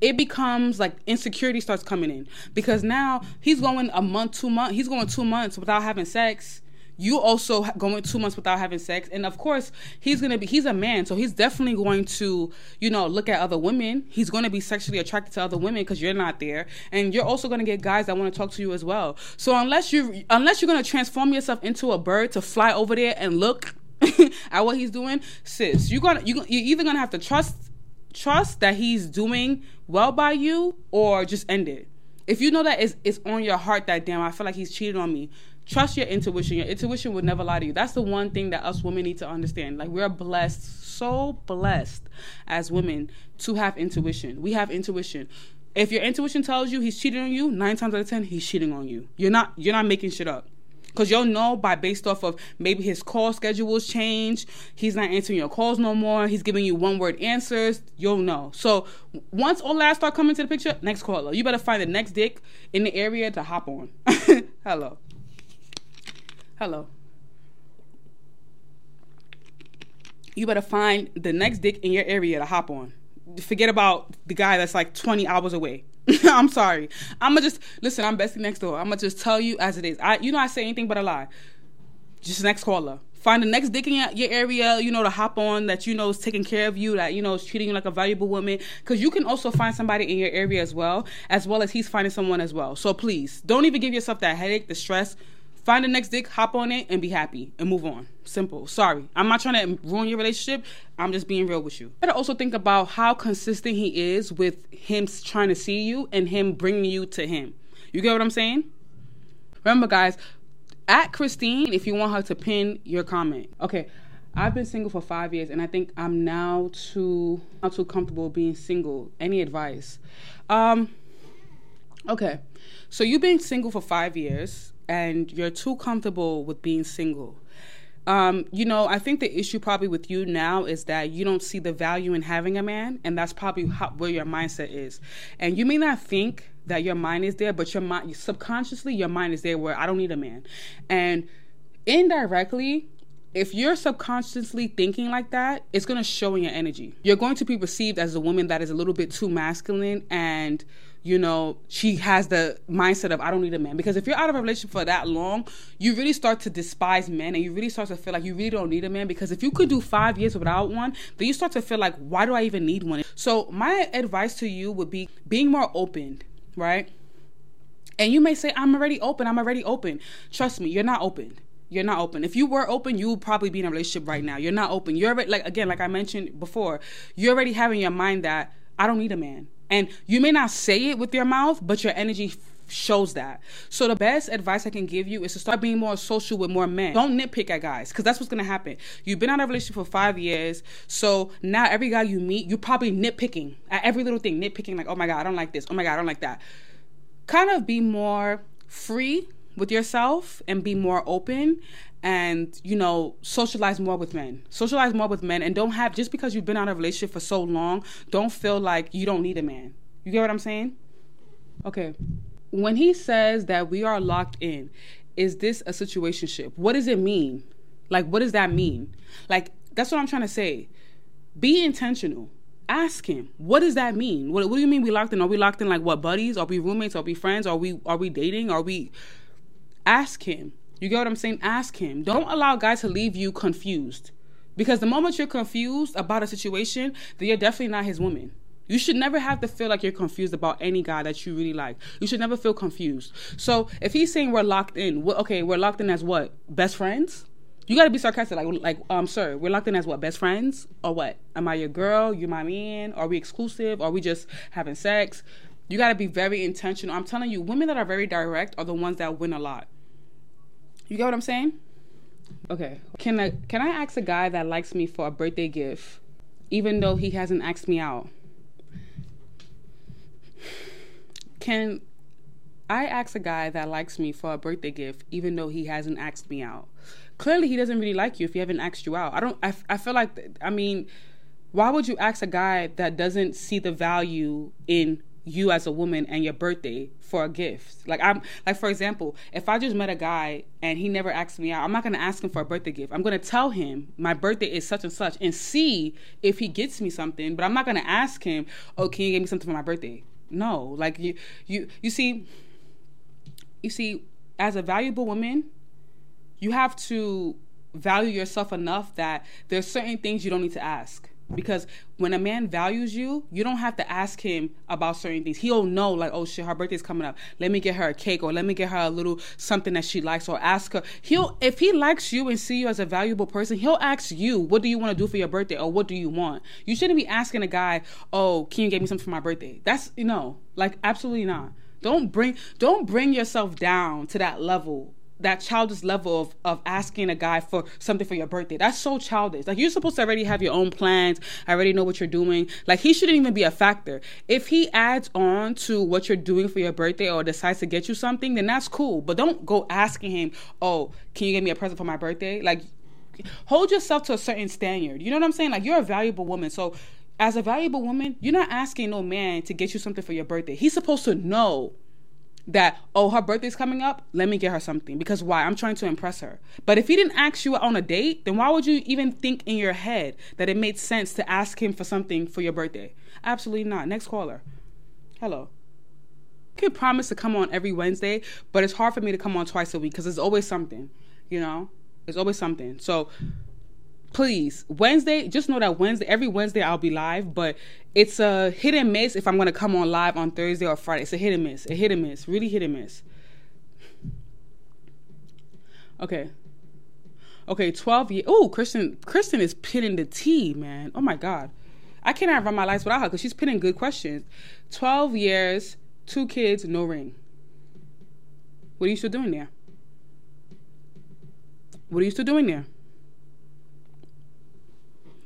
[SPEAKER 1] it becomes like insecurity starts coming in because now he's going a month, two months, he's going two months without having sex you also going two months without having sex and of course he's gonna be he's a man so he's definitely going to you know look at other women. He's to be sexually attracted to other women because you're not there and you're also to get guys that want to talk to you as well. So unless you unless you're to transform yourself into a bird to fly over there and look at what he's doing sis you're gonna you, you're either gonna have to trust trust that he's doing well by you or just end it. If you know that it's, it's on your heart that damn i feel like he's cheating on me trust your intuition. Your intuition would never lie to you. That's the one thing that us women need to understand. Like we're blessed, so blessed as women to have intuition. We have intuition. If your intuition tells you he's cheating on you, nine times out of ten, he's cheating on you. You're not you're not making shit up. Cause you'll know by based off of maybe his call schedules change, he's not answering your calls no more, he's giving you one word answers, you'll know. So once all that start coming to the picture, next caller. You better find the next dick in the area to hop on. Hello. Hello. You better find the next dick in your area to hop on. Forget about the guy that's like 20 hours away. I'm sorry. I'ma just listen, I'm bestie next door. I'ma just tell you as it is. I you know I say anything but a lie. Just next caller. Find the next dick in your, your area, you know, to hop on that you know is taking care of you, that you know is treating you like a valuable woman. Because you can also find somebody in your area as well, as well as he's finding someone as well. So please, don't even give yourself that headache, the stress Find the next dick, hop on it, and be happy and move on. Simple. Sorry. I'm not trying to ruin your relationship. I'm just being real with you. Gotta also think about how consistent he is with him trying to see you and him bringing you to him. You get what I'm saying? Remember, guys, at Christine, if you want her to pin your comment. Okay. I've been single for five years, and I think I'm now too not too comfortable being single. Any advice? Um, okay, so you've been single for five years and you're too comfortable with being single. Um, you know, I think the issue probably with you now is that you don't see the value in having a man, and that's probably how, where your mindset is. And you may not think that your mind is there, but your mind, subconsciously, your mind is there where I don't need a man. And indirectly, if you're subconsciously thinking like that, it's going to show in your energy. You're going to be perceived as a woman that is a little bit too masculine and you know, she has the mindset of I don't need a man. Because if you're out of a relationship for that long, you really start to despise men and you really start to feel like you really don't need a man. Because if you could do five years without one, then you start to feel like, why do I even need one? So my advice to you would be being more open, right? And you may say, I'm already open, I'm already open. Trust me, you're not open you're not open. If you were open, you would probably be in a relationship right now. You're not open. You're already, like again, like I mentioned before, you're already having your mind that I don't need a man. And you may not say it with your mouth, but your energy shows that. So the best advice I can give you is to start being more social with more men. Don't nitpick at guys because that's what's gonna happen. You've been out of a relationship for five years, so now every guy you meet, you're probably nitpicking at every little thing, nitpicking like, oh my god, I don't like this. Oh my god, I don't like that. Kind of be more free with yourself and be more open and you know socialize more with men. Socialize more with men and don't have just because you've been out of a relationship for so long don't feel like you don't need a man. You get what i'm saying? Okay. When he says that we are locked in is this a situationship? What does it mean? Like what does that mean? Like that's what i'm trying to say. Be intentional. Ask him what does that mean? What, what do you mean we locked in? Are we locked in like what buddies? Are we roommates? Are we friends? Are we are we dating? Are we ask him you get what I'm saying? Ask him. Don't allow guys to leave you confused. Because the moment you're confused about a situation, then you're definitely not his woman. You should never have to feel like you're confused about any guy that you really like. You should never feel confused. So if he's saying we're locked in, well, okay, we're locked in as what? Best friends? You gotta be sarcastic, like, like, um, sir, we're locked in as what? Best friends or what? Am I your girl? You my man? Are we exclusive? Are we just having sex? You gotta be very intentional. I'm telling you, women that are very direct are the ones that win a lot. You get what I'm saying? Okay. Can I can I ask a guy that likes me for a birthday gift, even though he hasn't asked me out? Can I ask a guy that likes me for a birthday gift, even though he hasn't asked me out? Clearly, he doesn't really like you if he haven't asked you out. I don't. I, I feel like. I mean, why would you ask a guy that doesn't see the value in you as a woman and your birthday for a gift. Like I'm like for example, if I just met a guy and he never asked me out, I'm not gonna ask him for a birthday gift. I'm gonna tell him my birthday is such and such and see if he gets me something. But I'm not gonna ask him, oh, can you get me something for my birthday? No, like you you you see, you see, as a valuable woman, you have to value yourself enough that there's certain things you don't need to ask because when a man values you, you don't have to ask him about certain things. He'll know, like, oh shit, her birthday's coming up. Let me get her a cake or let me get her a little something that she likes or ask her. He'll, if he likes you and see you as a valuable person, he'll ask you, what do you want to do for your birthday or what do you want? You shouldn't be asking a guy, oh, can you get me something for my birthday? That's, you know, like, absolutely not. Don't bring, don't bring yourself down to that level that childish level of, of asking a guy for something for your birthday. That's so childish. Like you're supposed to already have your own plans. I already know what you're doing. Like he shouldn't even be a factor. If he adds on to what you're doing for your birthday or decides to get you something, then that's cool. But don't go asking him, "Oh, can you get me a present for my birthday?" Like hold yourself to a certain standard. You know what I'm saying? Like you're a valuable woman. So as a valuable woman, you're not asking no man to get you something for your birthday. He's supposed to know that oh her birthday's coming up let me get her something. Because why? I'm trying to impress her. But if he didn't ask you on a date then why would you even think in your head that it made sense to ask him for something for your birthday? Absolutely not. Next caller. Hello. I could promise to come on every wednesday but it's hard for me to come on twice a week because there's always something you know? There's always something. So please wednesday just know that wednesday every wednesday i'll be live but it's a hit and miss if i'm going to come on live on thursday or friday. It's a hit and miss a hit and miss really hit and miss. Okay. Okay 12 years oh kristen kristen is pinning the t man. Oh my god. I cannot run my life without her because she's pinning good questions. 12 years two kids no ring. What are you still doing there? What are you still doing there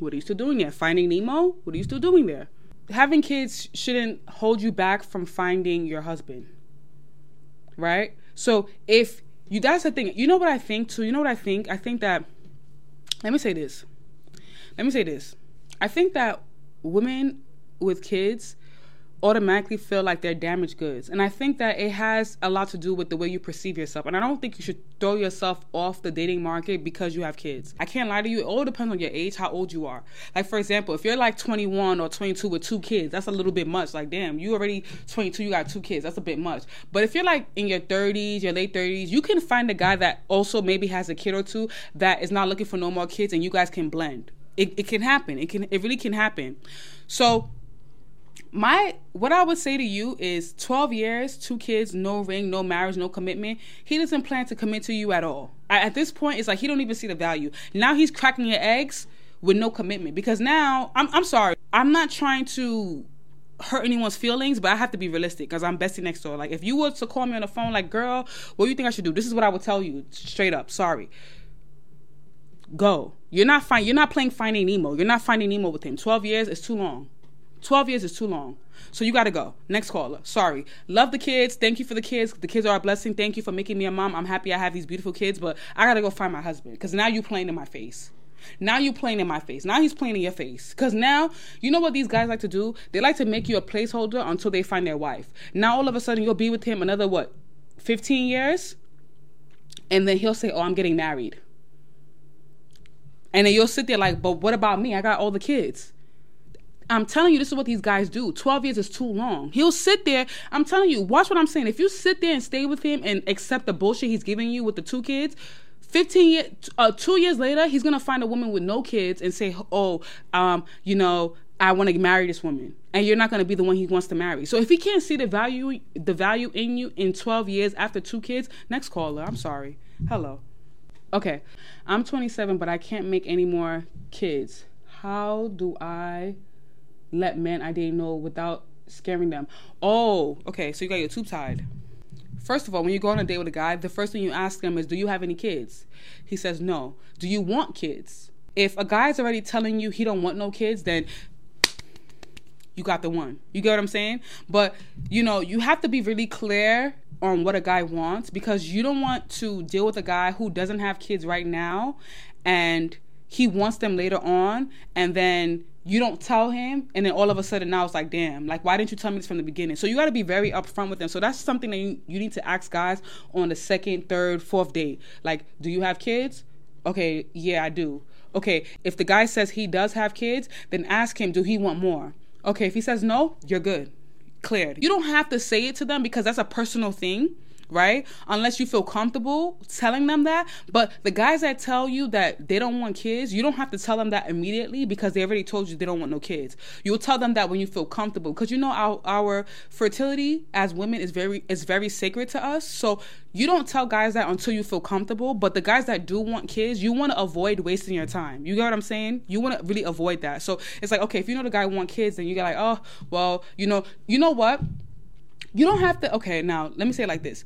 [SPEAKER 1] what are you still doing there? Finding Nemo? What are you still doing there? Having kids shouldn't hold you back from finding your husband. Right? So if you that's the thing. You know what I think too? You know what I think? I think that let me say this. Let me say this. I think that women with kids automatically feel like they're damaged goods. And I think that it has a lot to do with the way you perceive yourself. And I don't think you should throw yourself off the dating market because you have kids. I can't lie to you. It all depends on your age, how old you are. Like, for example, if you're like 21 or 22 with two kids, that's a little bit much. Like, damn, you already 22, you got two kids. That's a bit much. But if you're like in your 30s, your late 30s, you can find a guy that also maybe has a kid or two that is not looking for no more kids and you guys can blend. It, it can happen. It can it really can happen. So my what I would say to you is 12 years, two kids, no ring, no marriage, no commitment. He doesn't plan to commit to you at all. At this point, it's like he don't even see the value. Now he's cracking your eggs with no commitment because now I'm I'm sorry. I'm not trying to hurt anyone's feelings, but I have to be realistic because I'm bestie next door. Like if you were to call me on the phone, like girl, what do you think I should do? This is what I would tell you straight up. Sorry. Go. You're not fine. You're not playing Finding Nemo. You're not Finding Nemo with him. Twelve years is too long. 12 years is too long. So you got to go. Next caller. Sorry. Love the kids. Thank you for the kids. The kids are a blessing. Thank you for making me a mom. I'm happy I have these beautiful kids, but I got to go find my husband because now you playing in my face. Now you playing in my face. Now he's playing in your face. Because now, you know what these guys like to do? They like to make you a placeholder until they find their wife. Now all of a sudden you'll be with him another, what, 15 years? And then he'll say, oh, I'm getting married. And then you'll sit there like, but what about me? I got all the kids. I'm telling you, this is what these guys do. 12 years is too long. He'll sit there. I'm telling you, watch what I'm saying. If you sit there and stay with him and accept the bullshit he's giving you with the two kids, 15 years, uh, two years later, he's gonna find a woman with no kids and say, "Oh, um, you know, I want to marry this woman," and you're not gonna be the one he wants to marry. So if he can't see the value, the value in you in 12 years after two kids, next caller. I'm sorry. Hello. Okay, I'm 27, but I can't make any more kids. How do I? Let men I date know without scaring them. Oh, okay. So you got your tube tied. First of all, when you go on a date with a guy, the first thing you ask him is, "Do you have any kids?" He says, "No." Do you want kids? If a guy's already telling you he don't want no kids, then you got the one. You get what I'm saying? But you know, you have to be really clear on what a guy wants because you don't want to deal with a guy who doesn't have kids right now and he wants them later on and then you don't tell him and then all of a sudden now it's like damn like why didn't you tell me this from the beginning? So you got to be very upfront with them. So that's something that you, you need to ask guys on the second third fourth date. Like do you have kids? Okay yeah i do. Okay if the guy says he does have kids then ask him do he want more? Okay if he says no you're good. Cleared. You don't have to say it to them because that's a personal thing right? Unless you feel comfortable telling them that. But the guys that tell you that they don't want kids, you don't have to tell them that immediately because they already told you they don't want no kids. You'll tell them that when you feel comfortable because you know our our fertility as women is very is very sacred to us. So you don't tell guys that until you feel comfortable. But the guys that do want kids, you want to avoid wasting your time. You get what I'm saying? You want to really avoid that. So it's like okay, if you know the guy want kids, then you get like oh well, you know, you know what? You don't have to. Okay, now let me say like this.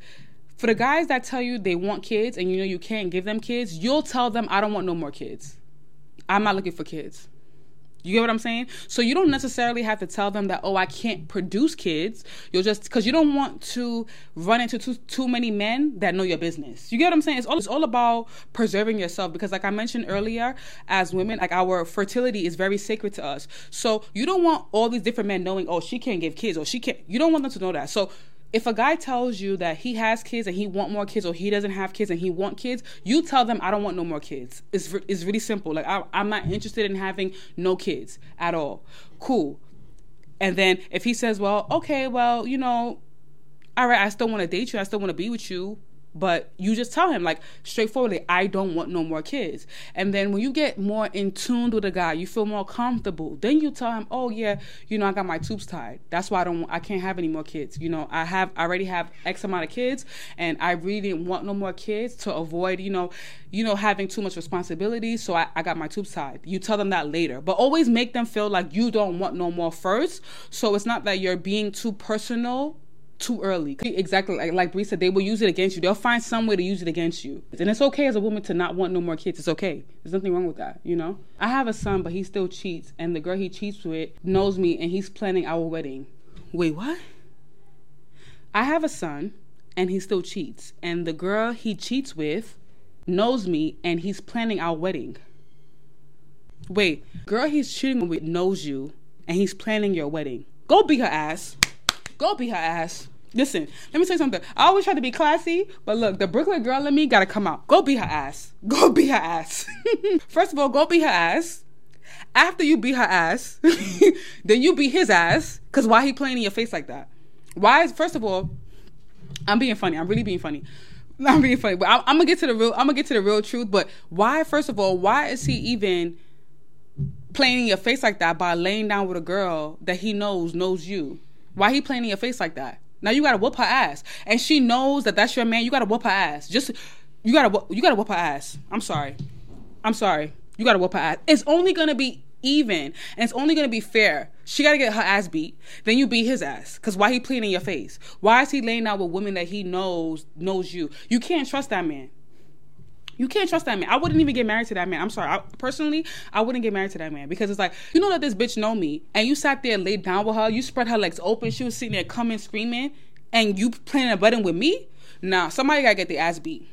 [SPEAKER 1] For the guys that tell you they want kids and you know you can't give them kids, you'll tell them, I don't want no more kids. I'm not looking for kids. You get what I'm saying? So you don't necessarily have to tell them that, oh, I can't produce kids. You'll just because you don't want to run into too too many men that know your business. You get what I'm saying? It's all it's all about preserving yourself because, like I mentioned earlier, as women, like our fertility is very sacred to us. So you don't want all these different men knowing, oh, she can't give kids or she can't. You don't want them to know that. So if a guy tells you that he has kids and he want more kids or he doesn't have kids and he want kids you tell them i don't want no more kids. It's, it's really simple. Like I, i'm not interested in having no kids at all. Cool. And then if he says well okay well you know all right i still want to date you i still want to be with you but you just tell him like straightforwardly i don't want no more kids. And then when you get more in tune with a guy you feel more comfortable then you tell him oh yeah you know i got my tubes tied. That's why i don't i can't have any more kids. You know i have I already have x amount of kids and i really didn't want no more kids to avoid you know you know having too much responsibility so I, I got my tubes tied. You tell them that later. But always make them feel like you don't want no more first. So it's not that you're being too personal too early. Exactly like like Bree said, they will use it against you. They'll find some way to use it against you. And it's okay as a woman to not want no more kids. It's okay. There's nothing wrong with that, you know? I have a son, but he still cheats, and the girl he cheats with knows me and he's planning our wedding. Wait, what? I have a son and he still cheats, and the girl he cheats with knows me and he's planning our wedding. Wait, girl he's cheating with knows you and he's planning your wedding. Go beat her ass. Go beat her ass. Listen, let me tell you something. I always try to be classy, but look, the Brooklyn girl in me gotta come out. Go be her ass. Go be her ass. First of all, go be her ass. After you beat her ass, then you beat his ass. Cause why he playing in your face like that? Why is first of all, I'm being funny. I'm really being funny. I'm being funny, but I'm, I'm gonna get to the real. I'm gonna get to the real truth. But why? First of all, why is he even playing in your face like that by laying down with a girl that he knows knows you? Why he playing in your face like that? Now you gotta whoop her ass, and she knows that that's your man. You gotta whoop her ass. Just you gotta you gotta whoop her ass. I'm sorry, I'm sorry. You gotta whoop her ass. It's only gonna be even, and it's only gonna be fair. She gotta get her ass beat, then you beat his ass. Cause why he playing in your face? Why is he laying out with women that he knows knows you? You can't trust that man. You can't trust that man. I wouldn't even get married to that man. I'm sorry. I, personally, I wouldn't get married to that man because it's like you know that this bitch know me, and you sat there laid down with her. You spread her legs open. She was sitting there coming screaming, and you playing a button with me. Nah, somebody gotta get the ass beat.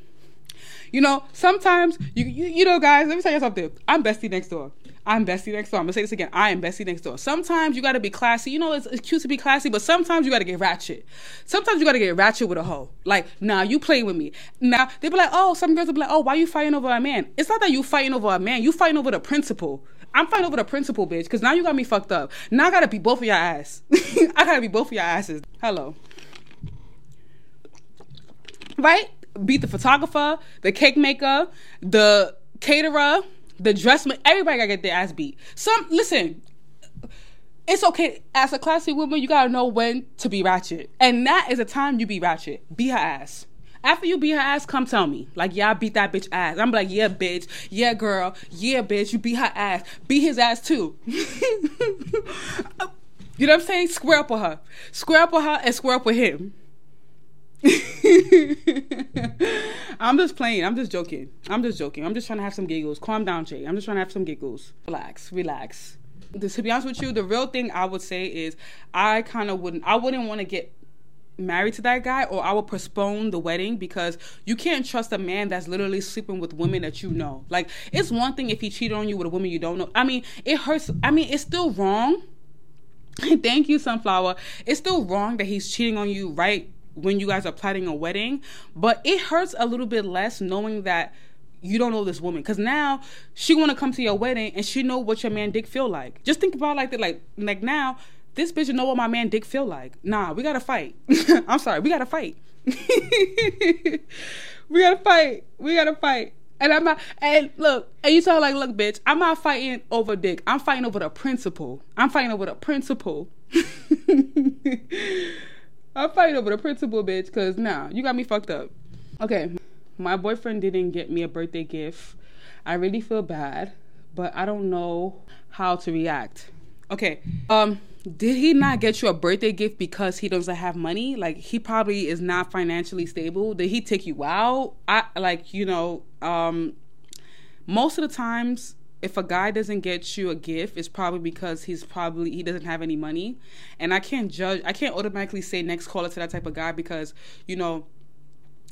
[SPEAKER 1] You know, sometimes you, you you know, guys. Let me tell you something. I'm bestie next door. I'm Bestie next door. I'm gonna say this again. I am Bestie next door. Sometimes you gotta be classy. You know, it's, it's cute to be classy, but sometimes you gotta get ratchet. Sometimes you gotta get ratchet with a hoe. Like, nah, you playing with me. Now they be like, oh, some girls will be like, oh, why you fighting over a man? It's not that you fighting over a man. You fighting over the principle. I'm fighting over the principle, bitch, because now you got me fucked up. Now I gotta be both of your ass. I gotta be both of your asses. Hello. Right? Beat the photographer, the cake maker, the caterer the dressman, everybody gotta get their ass beat. Some listen, it's okay as a classy woman. You gotta know when to be ratchet, and that is a time you be ratchet. Be her ass. After you beat her ass, come tell me. Like, yeah, I beat that bitch ass. I'm like, yeah, bitch. Yeah, girl. Yeah, bitch. You beat her ass. Beat his ass too. you know what I'm saying? Square up with her. Square up with her and square up with him. I'm just playing. I'm just joking. I'm just joking. I'm just trying to have some giggles. Calm down, Jay. I'm just trying to have some giggles. Relax. Relax. To be honest with you, the real thing I would say is I kind of wouldn't. I wouldn't want to get married to that guy or I will postpone the wedding because you can't trust a man that's literally sleeping with women that you know. Like it's one thing if he cheated on you with a woman you don't know. I mean, it hurts. I mean, it's still wrong. Thank you, Sunflower. It's still wrong that he's cheating on you right when you guys are planning a wedding, but it hurts a little bit less knowing that you don't know this woman because now she want to come to your wedding and she know what your man dick feel like. Just think about like that, like like now this bitch know what my man dick feel like. Nah, we gotta fight. I'm sorry, we gotta fight. we gotta fight. We gotta fight. And I'm not. And look, and you tell like, look, bitch, I'm not fighting over dick. I'm fighting over the principle. I'm fighting over the principle. I'm fighting over the principal, bitch. Cause now nah, you got me fucked up. Okay, my boyfriend didn't get me a birthday gift. I really feel bad, but I don't know how to react. Okay, um, did he not get you a birthday gift because he doesn't have money? Like he probably is not financially stable. Did he take you out? I like you know, um, most of the times if a guy doesn't get you a gift, it's probably because he's probably he doesn't have any money. And I can't judge I can't automatically say next caller to that type of guy because, you know,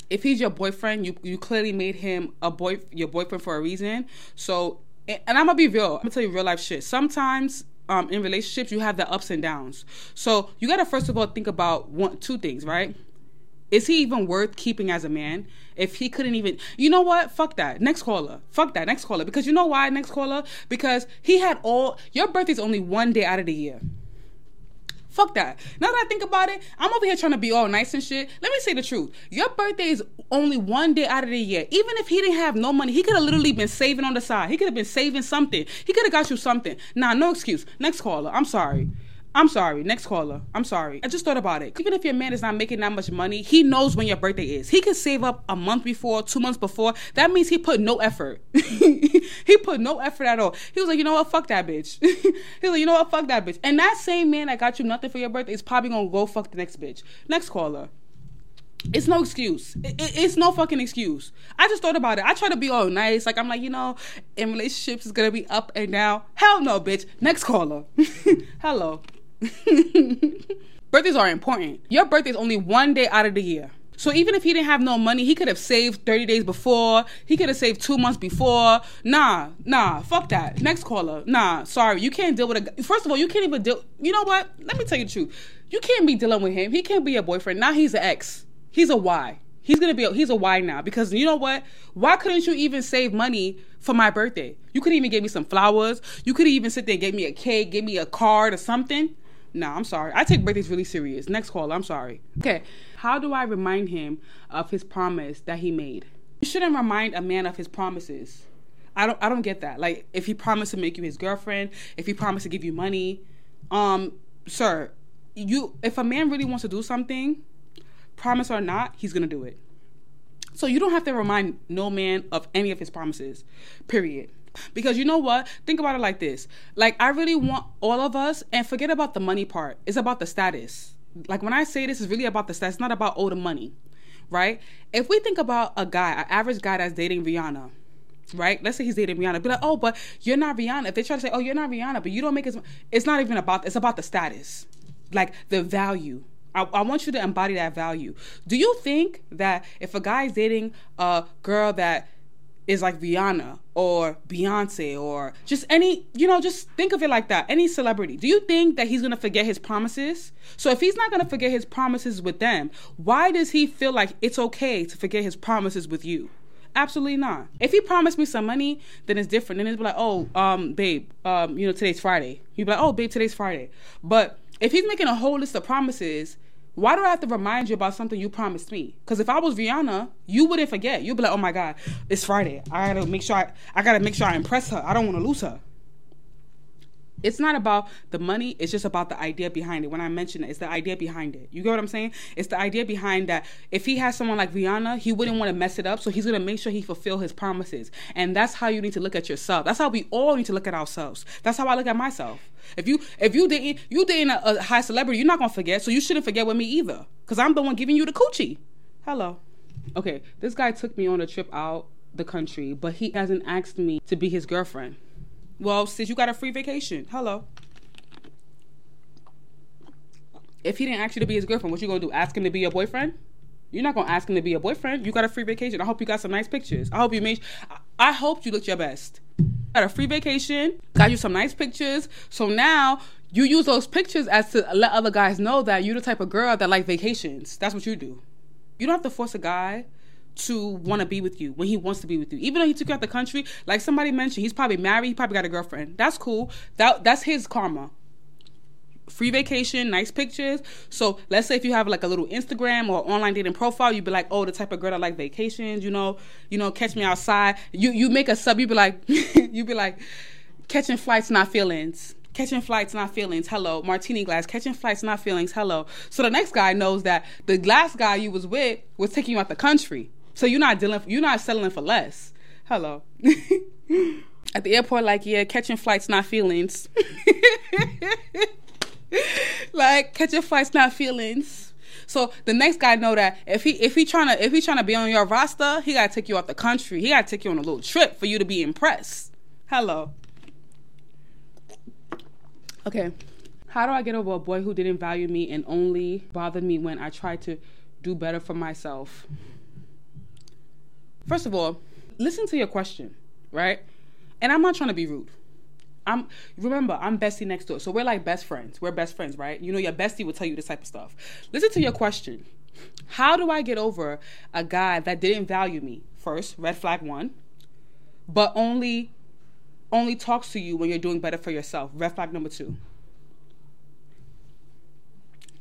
[SPEAKER 1] if he's your boyfriend, you you clearly made him a boy your boyfriend for a reason. So and I'm gonna be real. I'm gonna tell you real life shit. Sometimes um, in relationships, you have the ups and downs. So you gotta first of all think about one, two things, right? Is he even worth keeping as a man? If he couldn't even, you know what? Fuck that. Next caller. Fuck that. Next caller. Because you know why? Next caller. Because he had all. Your birthday's only one day out of the year. Fuck that. Now that I think about it, I'm over here trying to be all nice and shit. Let me say the truth. Your birthday is only one day out of the year. Even if he didn't have no money, he could have literally been saving on the side. He could have been saving something. He could have got you something. Nah, no excuse. Next caller. I'm sorry. I'm sorry. Next caller. I'm sorry. I just thought about it. Even if your man is not making that much money, he knows when your birthday is. He can save up a month before, two months before. That means he put no effort. he put no effort at all. He was like, you know what? Fuck that bitch. he was like, you know what? Fuck that bitch. And that same man that got you nothing for your birthday is probably gonna go fuck the next bitch. Next caller. It's no excuse. It, it, it's no fucking excuse. I just thought about it. I try to be all nice. Like, I'm like, you know, in relationships, it's gonna be up and down. Hell no, bitch. Next caller. Hello. Birthdays are important. Your birthday is only one day out of the year. So even if he didn't have no money, he could have saved 30 days before. He could have saved two months before. Nah, nah, fuck that. Next caller. Nah, sorry. You can't deal with a First of all, you can't even deal. You know what? Let me tell you the truth. You can't be dealing with him. He can't be your boyfriend. Now he's an ex. He's a Y. He's gonna be. A, he's a Y now because you know what? Why couldn't you even save money for my birthday? You could even give me some flowers. You could even sit there and give me a cake, give me a card or something. No, I'm sorry. I take birthdays really serious. Next call, I'm sorry. Okay. How do I remind him of his promise that he made? You shouldn't remind a man of his promises. I don't I don't get that. Like if he promised to make you his girlfriend, if he promised to give you money, um, sir, you if a man really wants to do something, promise or not, he's gonna do it. So you don't have to remind no man of any of his promises. Period. Because you know what? Think about it like this. Like I really want all of us and forget about the money part. It's about the status. Like when I say this, it's really about the status, it's not about all the money. Right? If we think about a guy, an average guy that's dating Rihanna, right? Let's say he's dating Rihanna. Be like, oh, but you're not Rihanna. If they try to say, oh, you're not Rihanna, but you don't make as it's not even about it's about the status. Like the value. I, I, want you to embody that value. Do you think that if a guy is dating a girl that is like Rihanna or Beyonce or just any, you know, just think of it like that. Any celebrity. Do you think that he's going to forget his promises? So if he's not going to forget his promises with them, why does he feel like it's okay to forget his promises with you? Absolutely not. If he promised me some money, then it's different. Then it's like, oh, um, babe, um, you know, today's Friday. You'd be like, oh, babe, today's Friday. But if he's making a whole list of promises why do I have to remind you about something you promised me? Because if I was Rihanna, you wouldn't forget. You'd be like, "Oh my God, it's Friday. I gotta make sure I, I gotta make sure I impress her. I don't want to lose her." It's not about the money, it's just about the idea behind it. When I mention it, it's the idea behind it. You get what I'm saying? It's the idea behind that if he has someone like Rihanna, he wouldn't want to mess it up, so he's gonna make sure he fulfill his promises. And that's how you need to look at yourself. That's how we all need to look at ourselves. That's how I look at myself. If you if you didn't you dating a, a high celebrity, you're not gonna forget, so you shouldn't forget with me either. Cause I'm the one giving you the coochie. Hello. Okay, this guy took me on a trip out the country, but he hasn't asked me to be his girlfriend. Well, since you got a free vacation, hello. if he didn't ask you to be his girlfriend, what you gonna do? Ask him to be your boyfriend? You're not gonna ask him to be your boyfriend. You got a free vacation. I hope you got some nice pictures. I hope you made. I hope you looked your best. Got a free vacation. Got you some nice pictures. So now you use those pictures as to let other guys know that you're the type of girl that like vacations. That's what you do. You don't have to force a guy to want to be with you when he wants to be with you. Even though he took you out the country, like somebody mentioned, he's probably married. He probably got a girlfriend. That's cool. That that's his karma free vacation, nice pictures. So let's say if you have like a little Instagram or online dating profile, you'd be like, oh, the type of girl that like vacations, you know, you know, catch me outside. You you make a sub, you'd be like, you'd be like, catching flights, not feelings. Catching flights, not feelings. Hello, martini glass. Catching flights, not feelings. Hello. So the next guy knows that the last guy you was with was taking you out the country. So you're not dealing. You're not settling for less. Hello. At the airport, like yeah, catching flights, not feelings. like catching flights, not feelings. So the next guy know that if he if he trying to if he trying to be on your roster, he gotta take you out the country. He gotta take you on a little trip for you to be impressed. Hello. Okay. How do I get over a boy who didn't value me and only bothered me when I tried to do better for myself? First of all, listen to your question, right? And I'm not trying to be rude. I'm remember I'm bestie next door, so we're like best friends. We're best friends, right? You know, your bestie will tell you this type of stuff. Listen to your question. How do I get over a guy that didn't value me? First, red flag one, but only only talks to you when you're doing better for yourself. Red flag number two.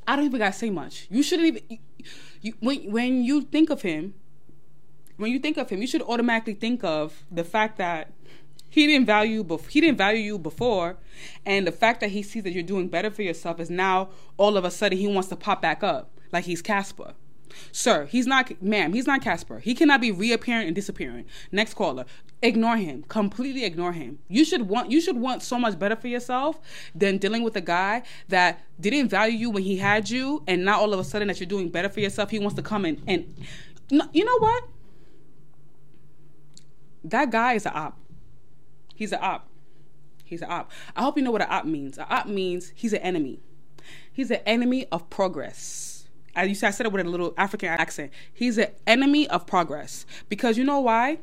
[SPEAKER 1] I don't even gotta say much. You shouldn't even. You, you, when when you think of him, when you think of him, you should automatically think of the fact that he didn't value bef- he didn't value you before, and the fact that he sees that you're doing better for yourself is now all of a sudden he wants to pop back up like he's Casper. Sir, he's not, ma'am, he's not Casper. He cannot be reappearing and disappearing. Next caller, ignore him. Completely ignore him. You should want, you should want so much better for yourself than dealing with a guy that didn't value you when he had you, and now all of a sudden that you're doing better for yourself, he wants to come in and, you know what? That guy is an op. He's an op. He's an op. I hope you know what an op means. An op means he's an enemy. He's an enemy of progress. As you said, I said it with a little African accent. He's an enemy of progress. Because you know why?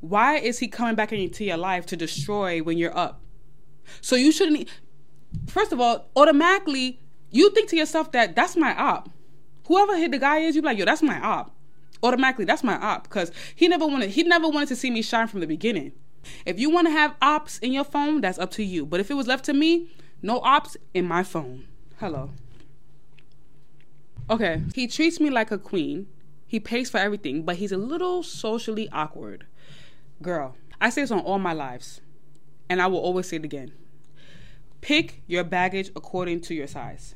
[SPEAKER 1] Why is he coming back into your life to destroy when you're up? So you shouldn't. First of all, automatically you think to yourself that that's my op. Whoever hit the guy is, you be like, yo, that's my op. Automatically, that's my op because he never wanted. He never wanted to see me shine from the beginning. If you want to have ops in your phone, that's up to you. But if it was left to me, no ops in my phone. Hello. Okay, he treats me like a queen. He pays for everything, but he's a little socially awkward. Girl, I say this on all my lives, and I will always say it again. Pick your baggage according to your size.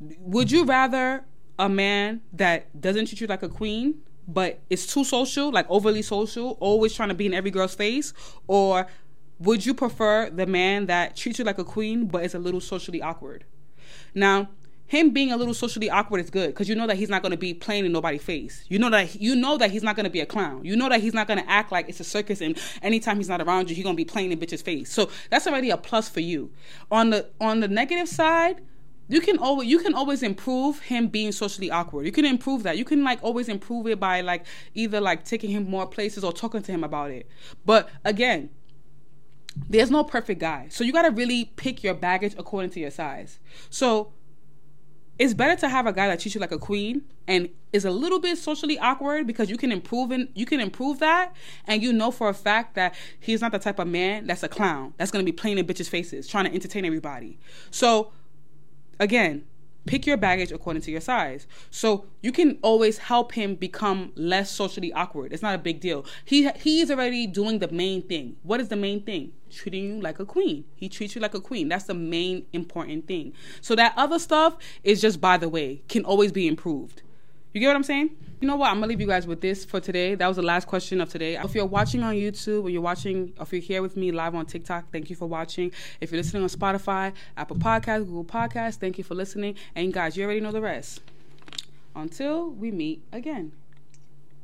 [SPEAKER 1] Would you rather a man that doesn't treat you like a queen but it's too social, like overly social, always trying to be in every girl's face? Or would you prefer the man that treats you like a queen but is a little socially awkward? Now, him being a little socially awkward is good because you know that he's not going to be playing in nobody's face. You know that you know that he's not going to be a clown. You know that he's not going to act like it's a circus and anytime he's not around you, he's going to be playing in bitch's face. So that's already a plus for you. On the on the negative side, you can always you can always improve him being socially awkward. You can improve that. You can like always improve it by like either like taking him more places or talking to him about it. But again, there's no perfect guy. So you got to really pick your baggage according to your size. So it's better to have a guy that treats you like a queen and is a little bit socially awkward because you can improve in, you can improve that and you know for a fact that he's not the type of man that's a clown that's going to be playing in bitches faces trying to entertain everybody. So again, pick your baggage according to your size. So you can always help him become less socially awkward. It's not a big deal. He he's already doing the main thing. What is the main thing? Treating you like a queen. He treats you like a queen. That's the main important thing. So that other stuff is just by the way, can always be improved. You get what I'm saying? You know what? I'm gonna leave you guys with this for today. That was the last question of today. If you're watching on YouTube or you're watching, or if you're here with me live on TikTok, thank you for watching. If you're listening on Spotify, Apple Podcasts, Google Podcasts, thank you for listening. And guys, you already know the rest. Until we meet again.